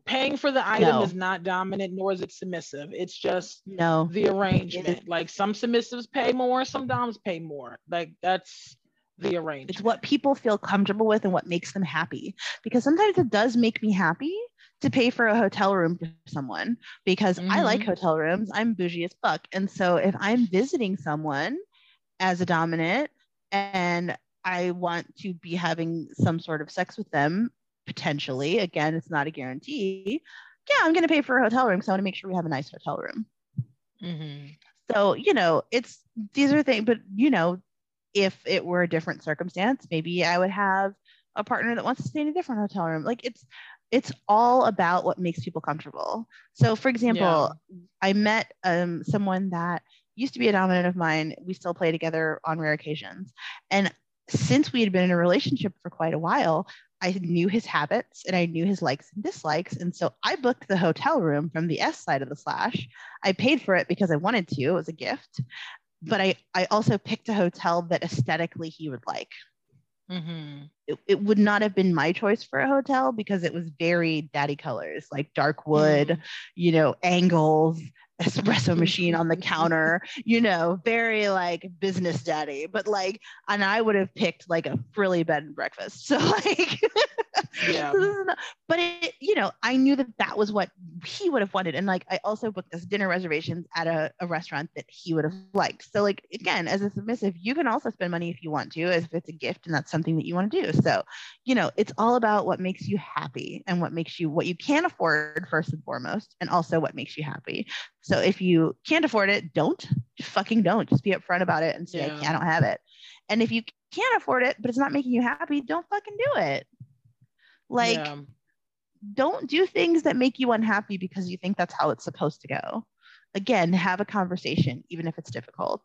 Paying for the item No. is not dominant, nor is it submissive. It's just No. the arrangement. Like some submissives pay more, some doms pay more. Like that's the arrangement. It's what people feel comfortable with and what makes them happy. Because sometimes it does make me happy to pay for a hotel room for someone because I mm-hmm. like hotel rooms. I'm bougie as fuck. And so if I'm visiting someone as a dominant and I want to be having some sort of sex with them, potentially, again, it's not a guarantee. Yeah, I'm going to pay for a hotel room because I want to make sure we have a nice hotel room. Mhm. So, you know, it's these are things, but you know, if it were a different circumstance, maybe I would have a partner that wants to stay in a different hotel room. Like it's it's all about what makes people comfortable. So for example, I met um someone that used to be a dominant of mine. We still play together on rare occasions. And since we had been in a relationship for quite a while, I knew his habits and I knew his likes and dislikes. And so I booked the hotel room from the S side of the slash. I paid for it because I wanted to, it was a gift. But I, I also picked a hotel that aesthetically he would like. Mhm. It, it would not have been my choice for a hotel because it was very daddy colors, like dark wood, Mhm. you know, angles, espresso machine on the counter, you know, very like business daddy. But like, and I would have picked like a frilly bed and breakfast. So like, Yeah. this is not- but it, you know, I knew that that was what he would have wanted. And like, I also booked this dinner reservations at a, a restaurant that he would have liked. So like, again, as a submissive, you can also spend money if you want to, as if it's a gift and that's something that you want to do. So, you know, it's all about what makes you happy and what makes you, what you can afford first and foremost, and also what makes you happy. So if you can't afford it, don't just fucking don't. Just be upfront about it and say, Yeah. I, I don't have it. And if you can't afford it, but it's not making you happy, don't fucking do it. Like, Yeah. don't do things that make you unhappy because you think that's how it's supposed to go. Again, have a conversation, even if it's difficult.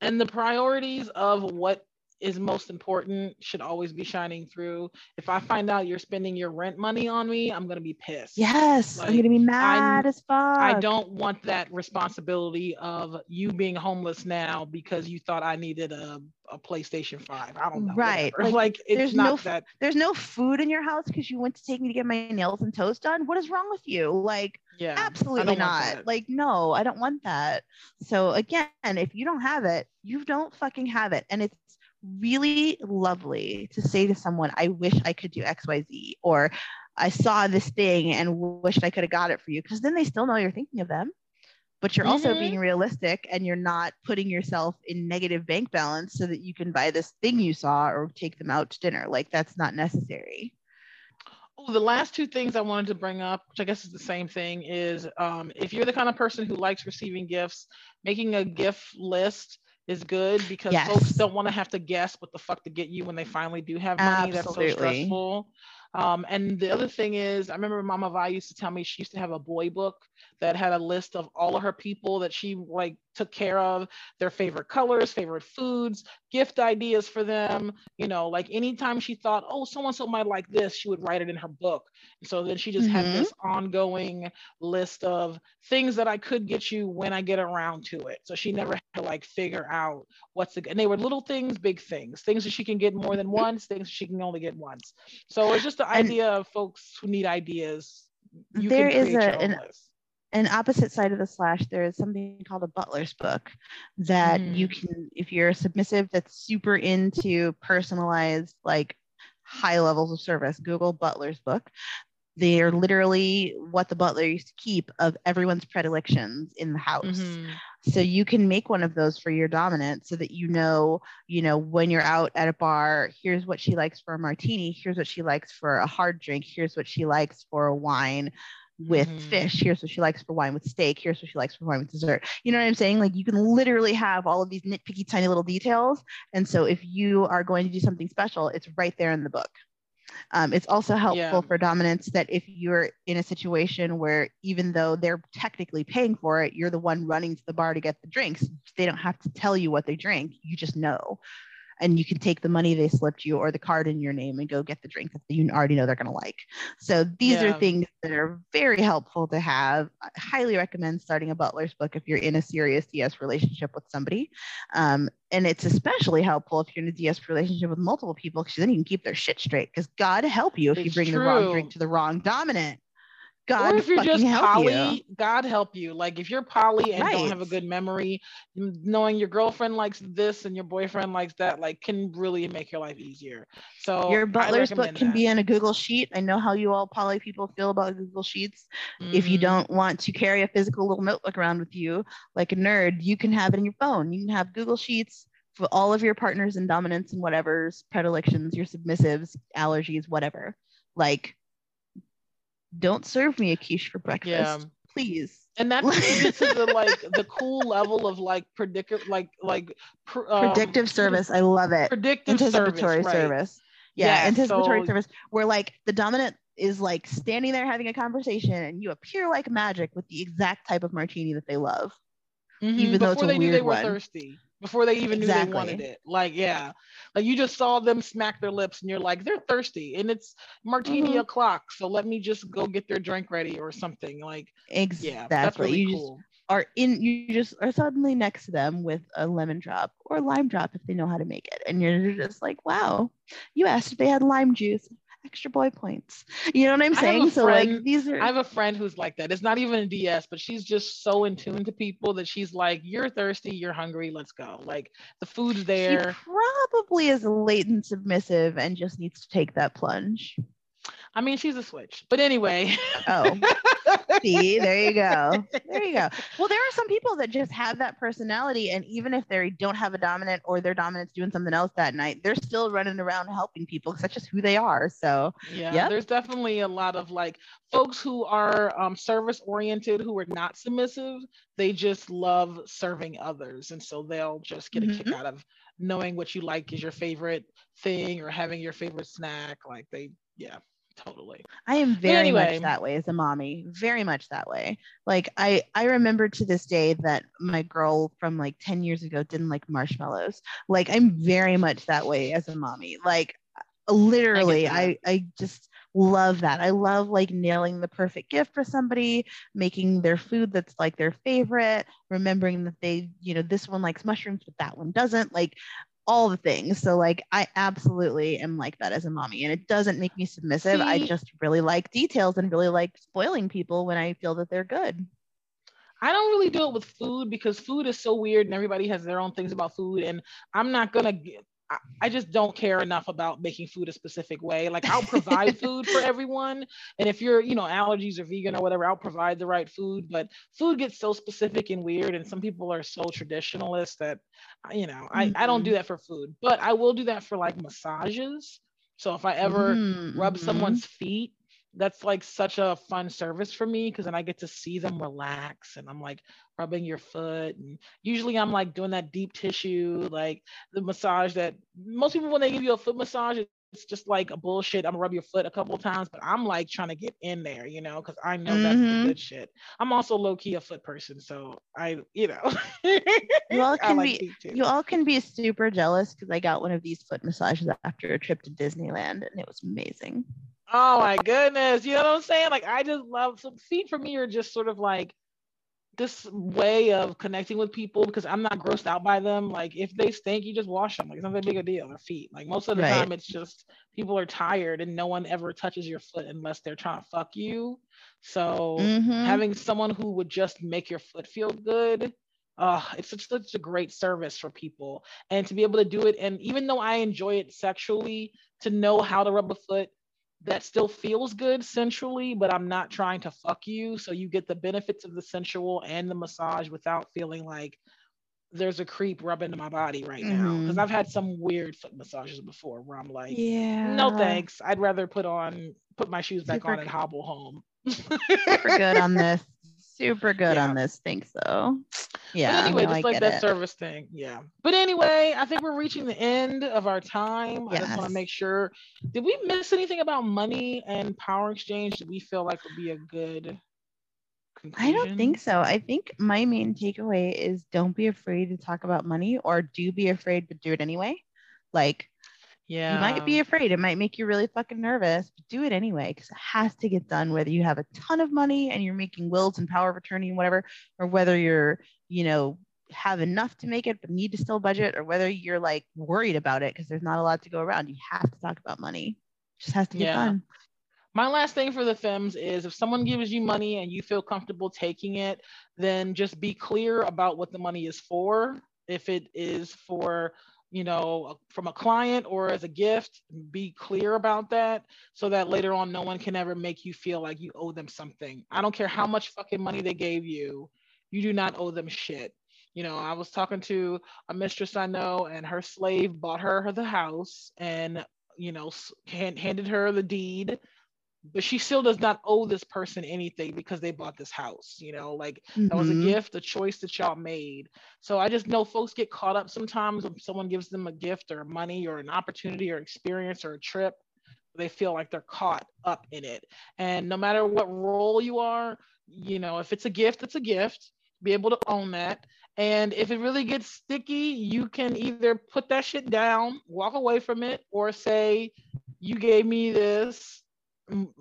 and the priorities of what is most important should always be shining through. If I find out you're spending your rent money on me, I'm gonna be pissed. Yes, I'm gonna be mad as fuck. I don't want that responsibility of you being homeless now because you thought I needed a, a PlayStation 5. I don't know. Right, like, Like, it's there's not no that. There's no food in your house because you went to take me to get my nails and toes done. What is wrong with you? Like, Yeah. Absolutely not. Like, no, I don't want that. So again, if you don't have it, you don't fucking have it. And it's really lovely to say to someone, I wish I could do XYZ, or I saw this thing and wished I could have got it for you. Because then they still know you're thinking of them. But you're also Mhm. being realistic and you're not putting yourself in negative bank balance so that you can buy this thing you saw or take them out to dinner. Like that's not necessary. Oh, the last two things I wanted to bring up, which I guess is the same thing, is um, if you're the kind of person who likes receiving gifts, making a gift list is good because folks don't want to have to guess what the fuck to get you when they finally do have money. That's so stressful. Um, and the other thing is, I remember Mama Vi used to tell me she used to have a boy book that had a list of all of her people that she like took care of, their favorite colors, favorite foods, gift ideas for them. You know, like anytime she thought, oh, so and so might like this, she would write it in her book. And so then she just had Mhm. this ongoing list of things that I could get you when I get around to it. So she never had to like figure out what's the, and they were little things, big things, things that she can get more than once, things she can only get once. So it's just the And- idea of folks who need ideas. You There can is a- an- list. An opposite side of the slash there is something called a butler's book that you Mm. can if you're a submissive that's super into personalized like high levels of service google butler's book They're literally what the butler used to keep of everyone's predilections in the house. Mhm. So you can make one of those for your dominant so that you know, you know, when you're out at a bar, here's what she likes for a martini, here's what she likes for a hard drink, here's what she likes for a wine with Mhm. fish, here's what she likes for wine with steak, here's what she likes for wine with dessert. You know what I'm saying? Like you can literally have all of these nitpicky tiny little details. And so if you are going to do something special, it's right there in the book. Um, it's also helpful Yeah. for dominance that if you're in a situation where even though they're technically paying for it, you're the one running to the bar to get the drinks. They don't have to tell you what they drink. You just know. And you can take the money they slipped you or the card in your name and go get the drink that you already know they're going to like. So these Yeah. are things that are very helpful to have. I highly recommend starting a butler's book if you're in a serious DS relationship with somebody. Um, and it's especially helpful if you're in a DS relationship with multiple people because then you can keep their shit straight. Because God help you if you It's bring the wrong drink to the wrong dominant. God or if you're just help poly, you. God help you. Like if you're poly and don't have a good memory, knowing your girlfriend likes this and your boyfriend likes that, like can really make your life easier. So Your butler's book can that. be in a Google Sheet. I know how you all poly people feel about Google Sheets. If you Mhm. don't want to carry a physical little notebook around with you like a nerd, you can have it in your phone. You can have Google Sheets for all of your partners and dominants and whatever's predilections, your submissives, allergies, whatever. Like, don't serve me a quiche for breakfast, Yeah. please. and you to the like the cool level of like predictive like like pr- um, Predictive service, I love it. predictive Anticipatory service, right. service. Yeah, Yeah, anticipatory so- service where like the dominant is like standing there having a conversation and you appear like magic with the exact type of martini that they love. Mhm, even though it's before a they knew they weird were one. thirsty before they even knew they wanted it like yeah like you just saw them smack their lips and you're like they're thirsty and it's martini Mhm. o'clock so let me just go get their drink ready or something like Exactly. yeah that's really you cool just are in you just are suddenly next to them with a lemon drop or lime drop if they know how to make it. And you're just like, wow, you asked if they had lime juice. Extra boy points. You know what I'm I have a saying? So like these are i have a friend who's like that it's not even a ds but she's just so in tune to people that she's like you're thirsty you're hungry let's go like the food's there she probably is latent submissive and just needs to take that plunge. i mean she's a switch but anyway Oh, see, there you go. There you go. Well, there are some people that just have that personality, and even if they don't have a dominant or their dominant's doing something else that night, they're still running around helping people because that's just who they are. So, Yeah, Yep. there's definitely a lot of like folks who are um, service oriented who are not submissive. They just love serving others, and so they'll just get a kick Mhm. out of knowing what you like is your favorite thing or having your favorite snack. Like they, yeah, totally. I am very anyway. much that way as a mommy, very much that way. Like I I remember to this day that my girl from like 10 years ago didn't like marshmallows. Like I'm very much that way as a mommy. Like uh, literally that. I I just love that. I love like nailing the perfect gift for somebody, making their food that's like their favorite, remembering that they, you know, this one likes mushrooms but that one doesn't. Like all the things. So like I absolutely am like that as a mommy and it doesn't make me submissive. I just really like details and really like spoiling people when I feel that they're good. I don't really do it with food because food is so weird and everybody has their own things about food. And I'm not gonna get, I, I just don't care enough about making food a specific way. Like I'll provide food for everyone. And if you're, you know, allergies or vegan or whatever, I'll provide the right food. But food gets so specific and weird. And some people are so traditionalist that, you know, I, I don't do Mhm. that for food, but I will do that for like massages. So if I ever Mhm, rub someone's feet that's like such a fun service for me because then I get to see them relax and I'm like rubbing your foot and usually I'm like doing that deep tissue like the massage that most people when they give you a foot massage it's just like a bullshit I'm gonna rub your foot a couple of times but I'm like trying to get in there you know because I know that's Mhm. the good shit I'm also low key a foot person so I you know You all can like be you all can be super jealous because I got one of these foot massages after a trip to Disneyland and it was amazing. Oh my goodness. You know what I'm saying? Like I just love some feet for me are just sort of like this way of connecting with people because I'm not grossed out by them. Like if they stink, you just wash them. Like it's not that big a deal. Their feet. Like most of the Right. time it's just people are tired and no one ever touches your foot unless they're trying to fuck you. So Mhm. having someone who would just make your foot feel good uh, it's such, such a great service for people and to be able to do it and even though i enjoy it sexually to know how to rub a foot that still feels good sensually, but I'm not trying to fuck you. So you get the benefits of the sensual and the massage without feeling like there's a creep rubbing my body right now. Mm-hmm. Because. I've had some weird foot massages before where I'm like, Yeah. no thanks. I'd rather put on put my shoes back Super on and hobble home. Super good on this. Super good Yeah. on this. Thanks so Yeah. but anyway, no, I just like that it. service thing. Yeah. But anyway, I think we're reaching the end of our time. I just want to make sure. Did we miss anything about money and power exchange that we feel like would be a good I don't think so. I think my main takeaway is don't be afraid to talk about money or do be afraid but do it anyway. Like Yeah. you might be afraid. It might make you really fucking nervous, but do it anyway because it has to get done whether you have a ton of money and you're making wills and power of attorney and whatever, or whether you're, you know, have enough to make it but need to still budget, or whether you're like worried about it because there's not a lot to go around. You have to talk about money. It just has to get Yeah. done. My last thing for the femmes is if someone gives you money and you feel comfortable taking it, then just be clear about what the money is for. If it is for, you know, from a client or as a gift, be clear about that so that later on no one can ever make you feel like you owe them something. I don't care how much fucking money they gave you, you do not owe them shit. You know, I was talking to a mistress I know and her slave bought her the house and, you know, hand, handed her the deed but she still does not owe this person anything because they bought this house you know like that was a Mhm. gift a choice that y'all made. So i just know folks get caught up sometimes when someone gives them a gift or money or an opportunity or experience or a trip they feel like they're caught up in it. And no matter what role you are you know if it's a gift it's a gift. Be able to own that. And if it really gets sticky you can either put that shit down walk away from it or say you gave me this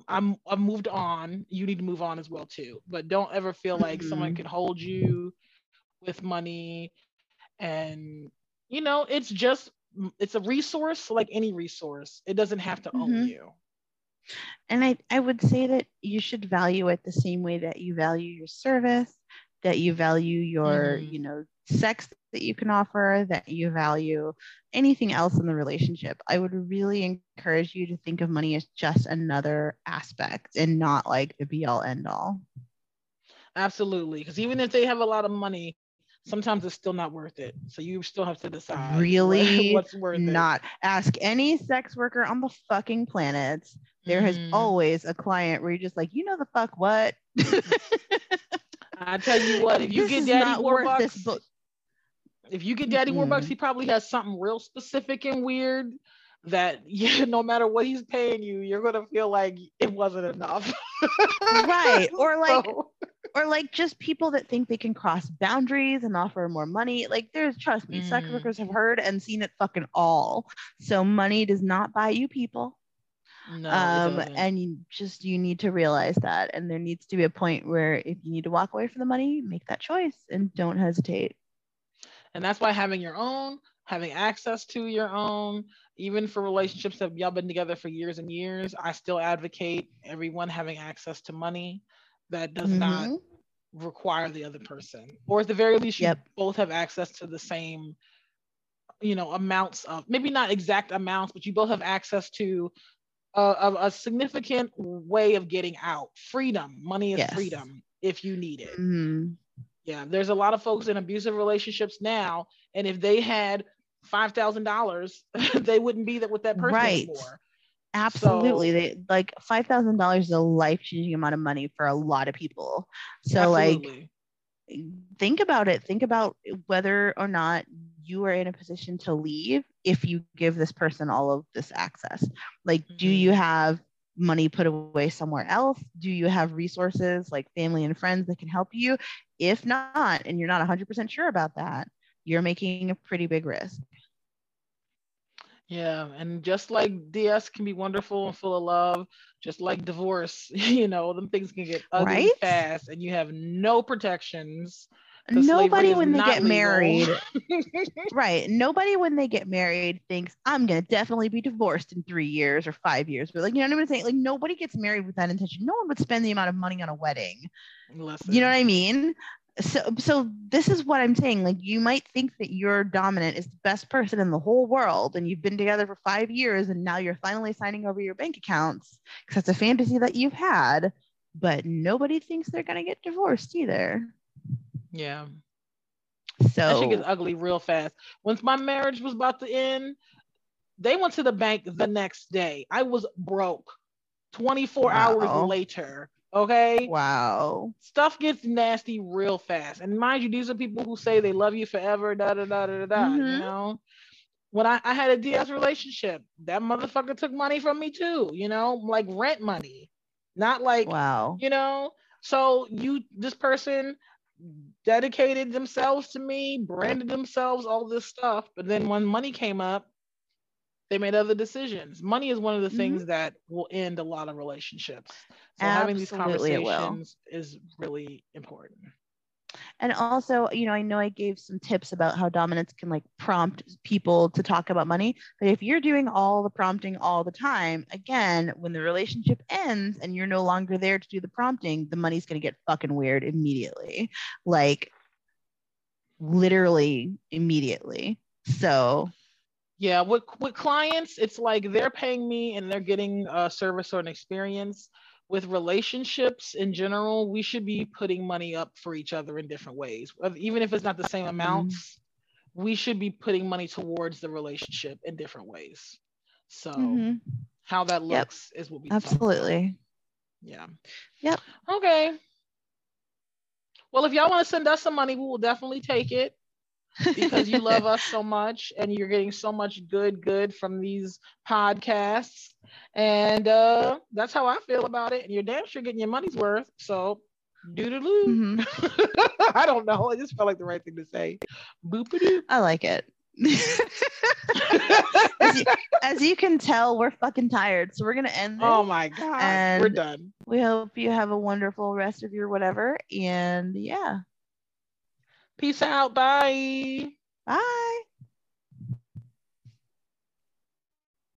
I'm I'm moved on. You need to move on as well too. But don't ever feel like someone Mhm. can hold you with money and you know, it's just it's a resource like any resource. It doesn't have to own Mhm. you. And I, I would say that you should value it the same way that you value your service, that you value your, Mhm. you know, sex that you can offer, that you value anything else in the relationship. I would really encourage you to think of money as just another aspect and not like the be all end all. Absolutely. Because even if they have a lot of money, sometimes it's still not worth it. So you still have to decide Really what's worth Not ask any sex worker on the fucking planet. There has Mhm. always a client where you're just like, you know, the fuck what? I tell you what, if you get daddy Warbucks, if you get Daddy Warbucks, Mm-mm. he probably has something real specific and weird that yeah, no matter what he's paying you, you're gonna feel like it wasn't enough. Right. Or like So, or like just people that think they can cross boundaries and offer more money. Like there's trust me, sex Mm. workers have heard and seen it fucking all. So money does not buy you people. No, um and you just you need to realize that. And there needs to be a point where if you need to walk away from the money, make that choice and don't hesitate. and that's why having your own, having access to your own, even for relationships that y'all been together for years and years, I still advocate everyone having access to money that does not Mhm. require the other person or at the very least you both have access to the same you know amounts of maybe not exact amounts but you both have access to a, a, significant way of getting out freedom money is Yes. freedom if you need it Mhm. yeah there's a lot of folks in abusive relationships now and if they had $5000 they wouldn't be that with that person Right. anymore Absolutely. So- they like five thousand dollars is a life changing amount of money for a lot of people. So like think about it. Think about whether or not you are in a position to leave if you give this person all of this access. Like, do Mhm. you have money put away somewhere else? Do you have resources like family and friends that can help you? If not, and you're not 100% sure about that, you're making a pretty big risk. Yeah, and just like DS can be wonderful and full of love, just like divorce, you know, them things can get ugly Right? fast and you have no protections. Nobody, when they get legal. married, right? Nobody, when they get married, thinks I'm gonna definitely be divorced in three years or five years. But like, you know what I'm saying? Like, nobody gets married with that intention. No one would spend the amount of money on a wedding. Listen, You know what I mean? so so this is what i'm saying like you might think that your dominant is the best person in the whole world and you've been together for five years and now you're finally signing over your bank accounts because that's a fantasy that you've had but nobody thinks they're going to get divorced either Yeah. so That shit gets ugly real fast. Once my marriage was about to end, they went to the bank the next day. I was broke 24 Wow. hours later. Okay. wow Stuff gets nasty real fast. And mind you, these are people who say they love you forever, da da da da da da. You Mhm. know? When I, I had a DS relationship, that motherfucker took money from me too, you know, like rent money. Not like wow you know so you this person dedicated themselves to me branded themselves all this stuff but then when money came up they made other decisions money is one of the Mhm. things that will end a lot of relationships so having these Absolutely it will. conversations is really important And also, you know, I know I gave some tips about how dominance can like prompt people to talk about money. But if you're doing all the prompting all the time, again, when the relationship ends and you're no longer there to do the prompting, the money's going to get fucking weird immediately. Like literally immediately. So, yeah with with clients it's like they're paying me and they're getting a service or an experience with relationships in general we should be putting money up for each other in different ways even if it's not the same Mm-hmm. amounts we should be putting money towards the relationship in different ways so mhm, how that Yep. looks is what we absolutely. yeah Yep. okay well if y'all want to send us some money we will definitely take it because you love us so much and you're getting so much good good from these podcasts. And uh that's how i feel about it. And you're damn sure getting your money's worth. So doo-doo-doo Mhm, i don't know. I just felt like the right thing to say. Boop I like it. as, you, as you can tell, we're fucking tired. So we're going to end oh my god we're done. We hope you have a wonderful rest of your whatever. And yeah. Peace out. Bye. Bye.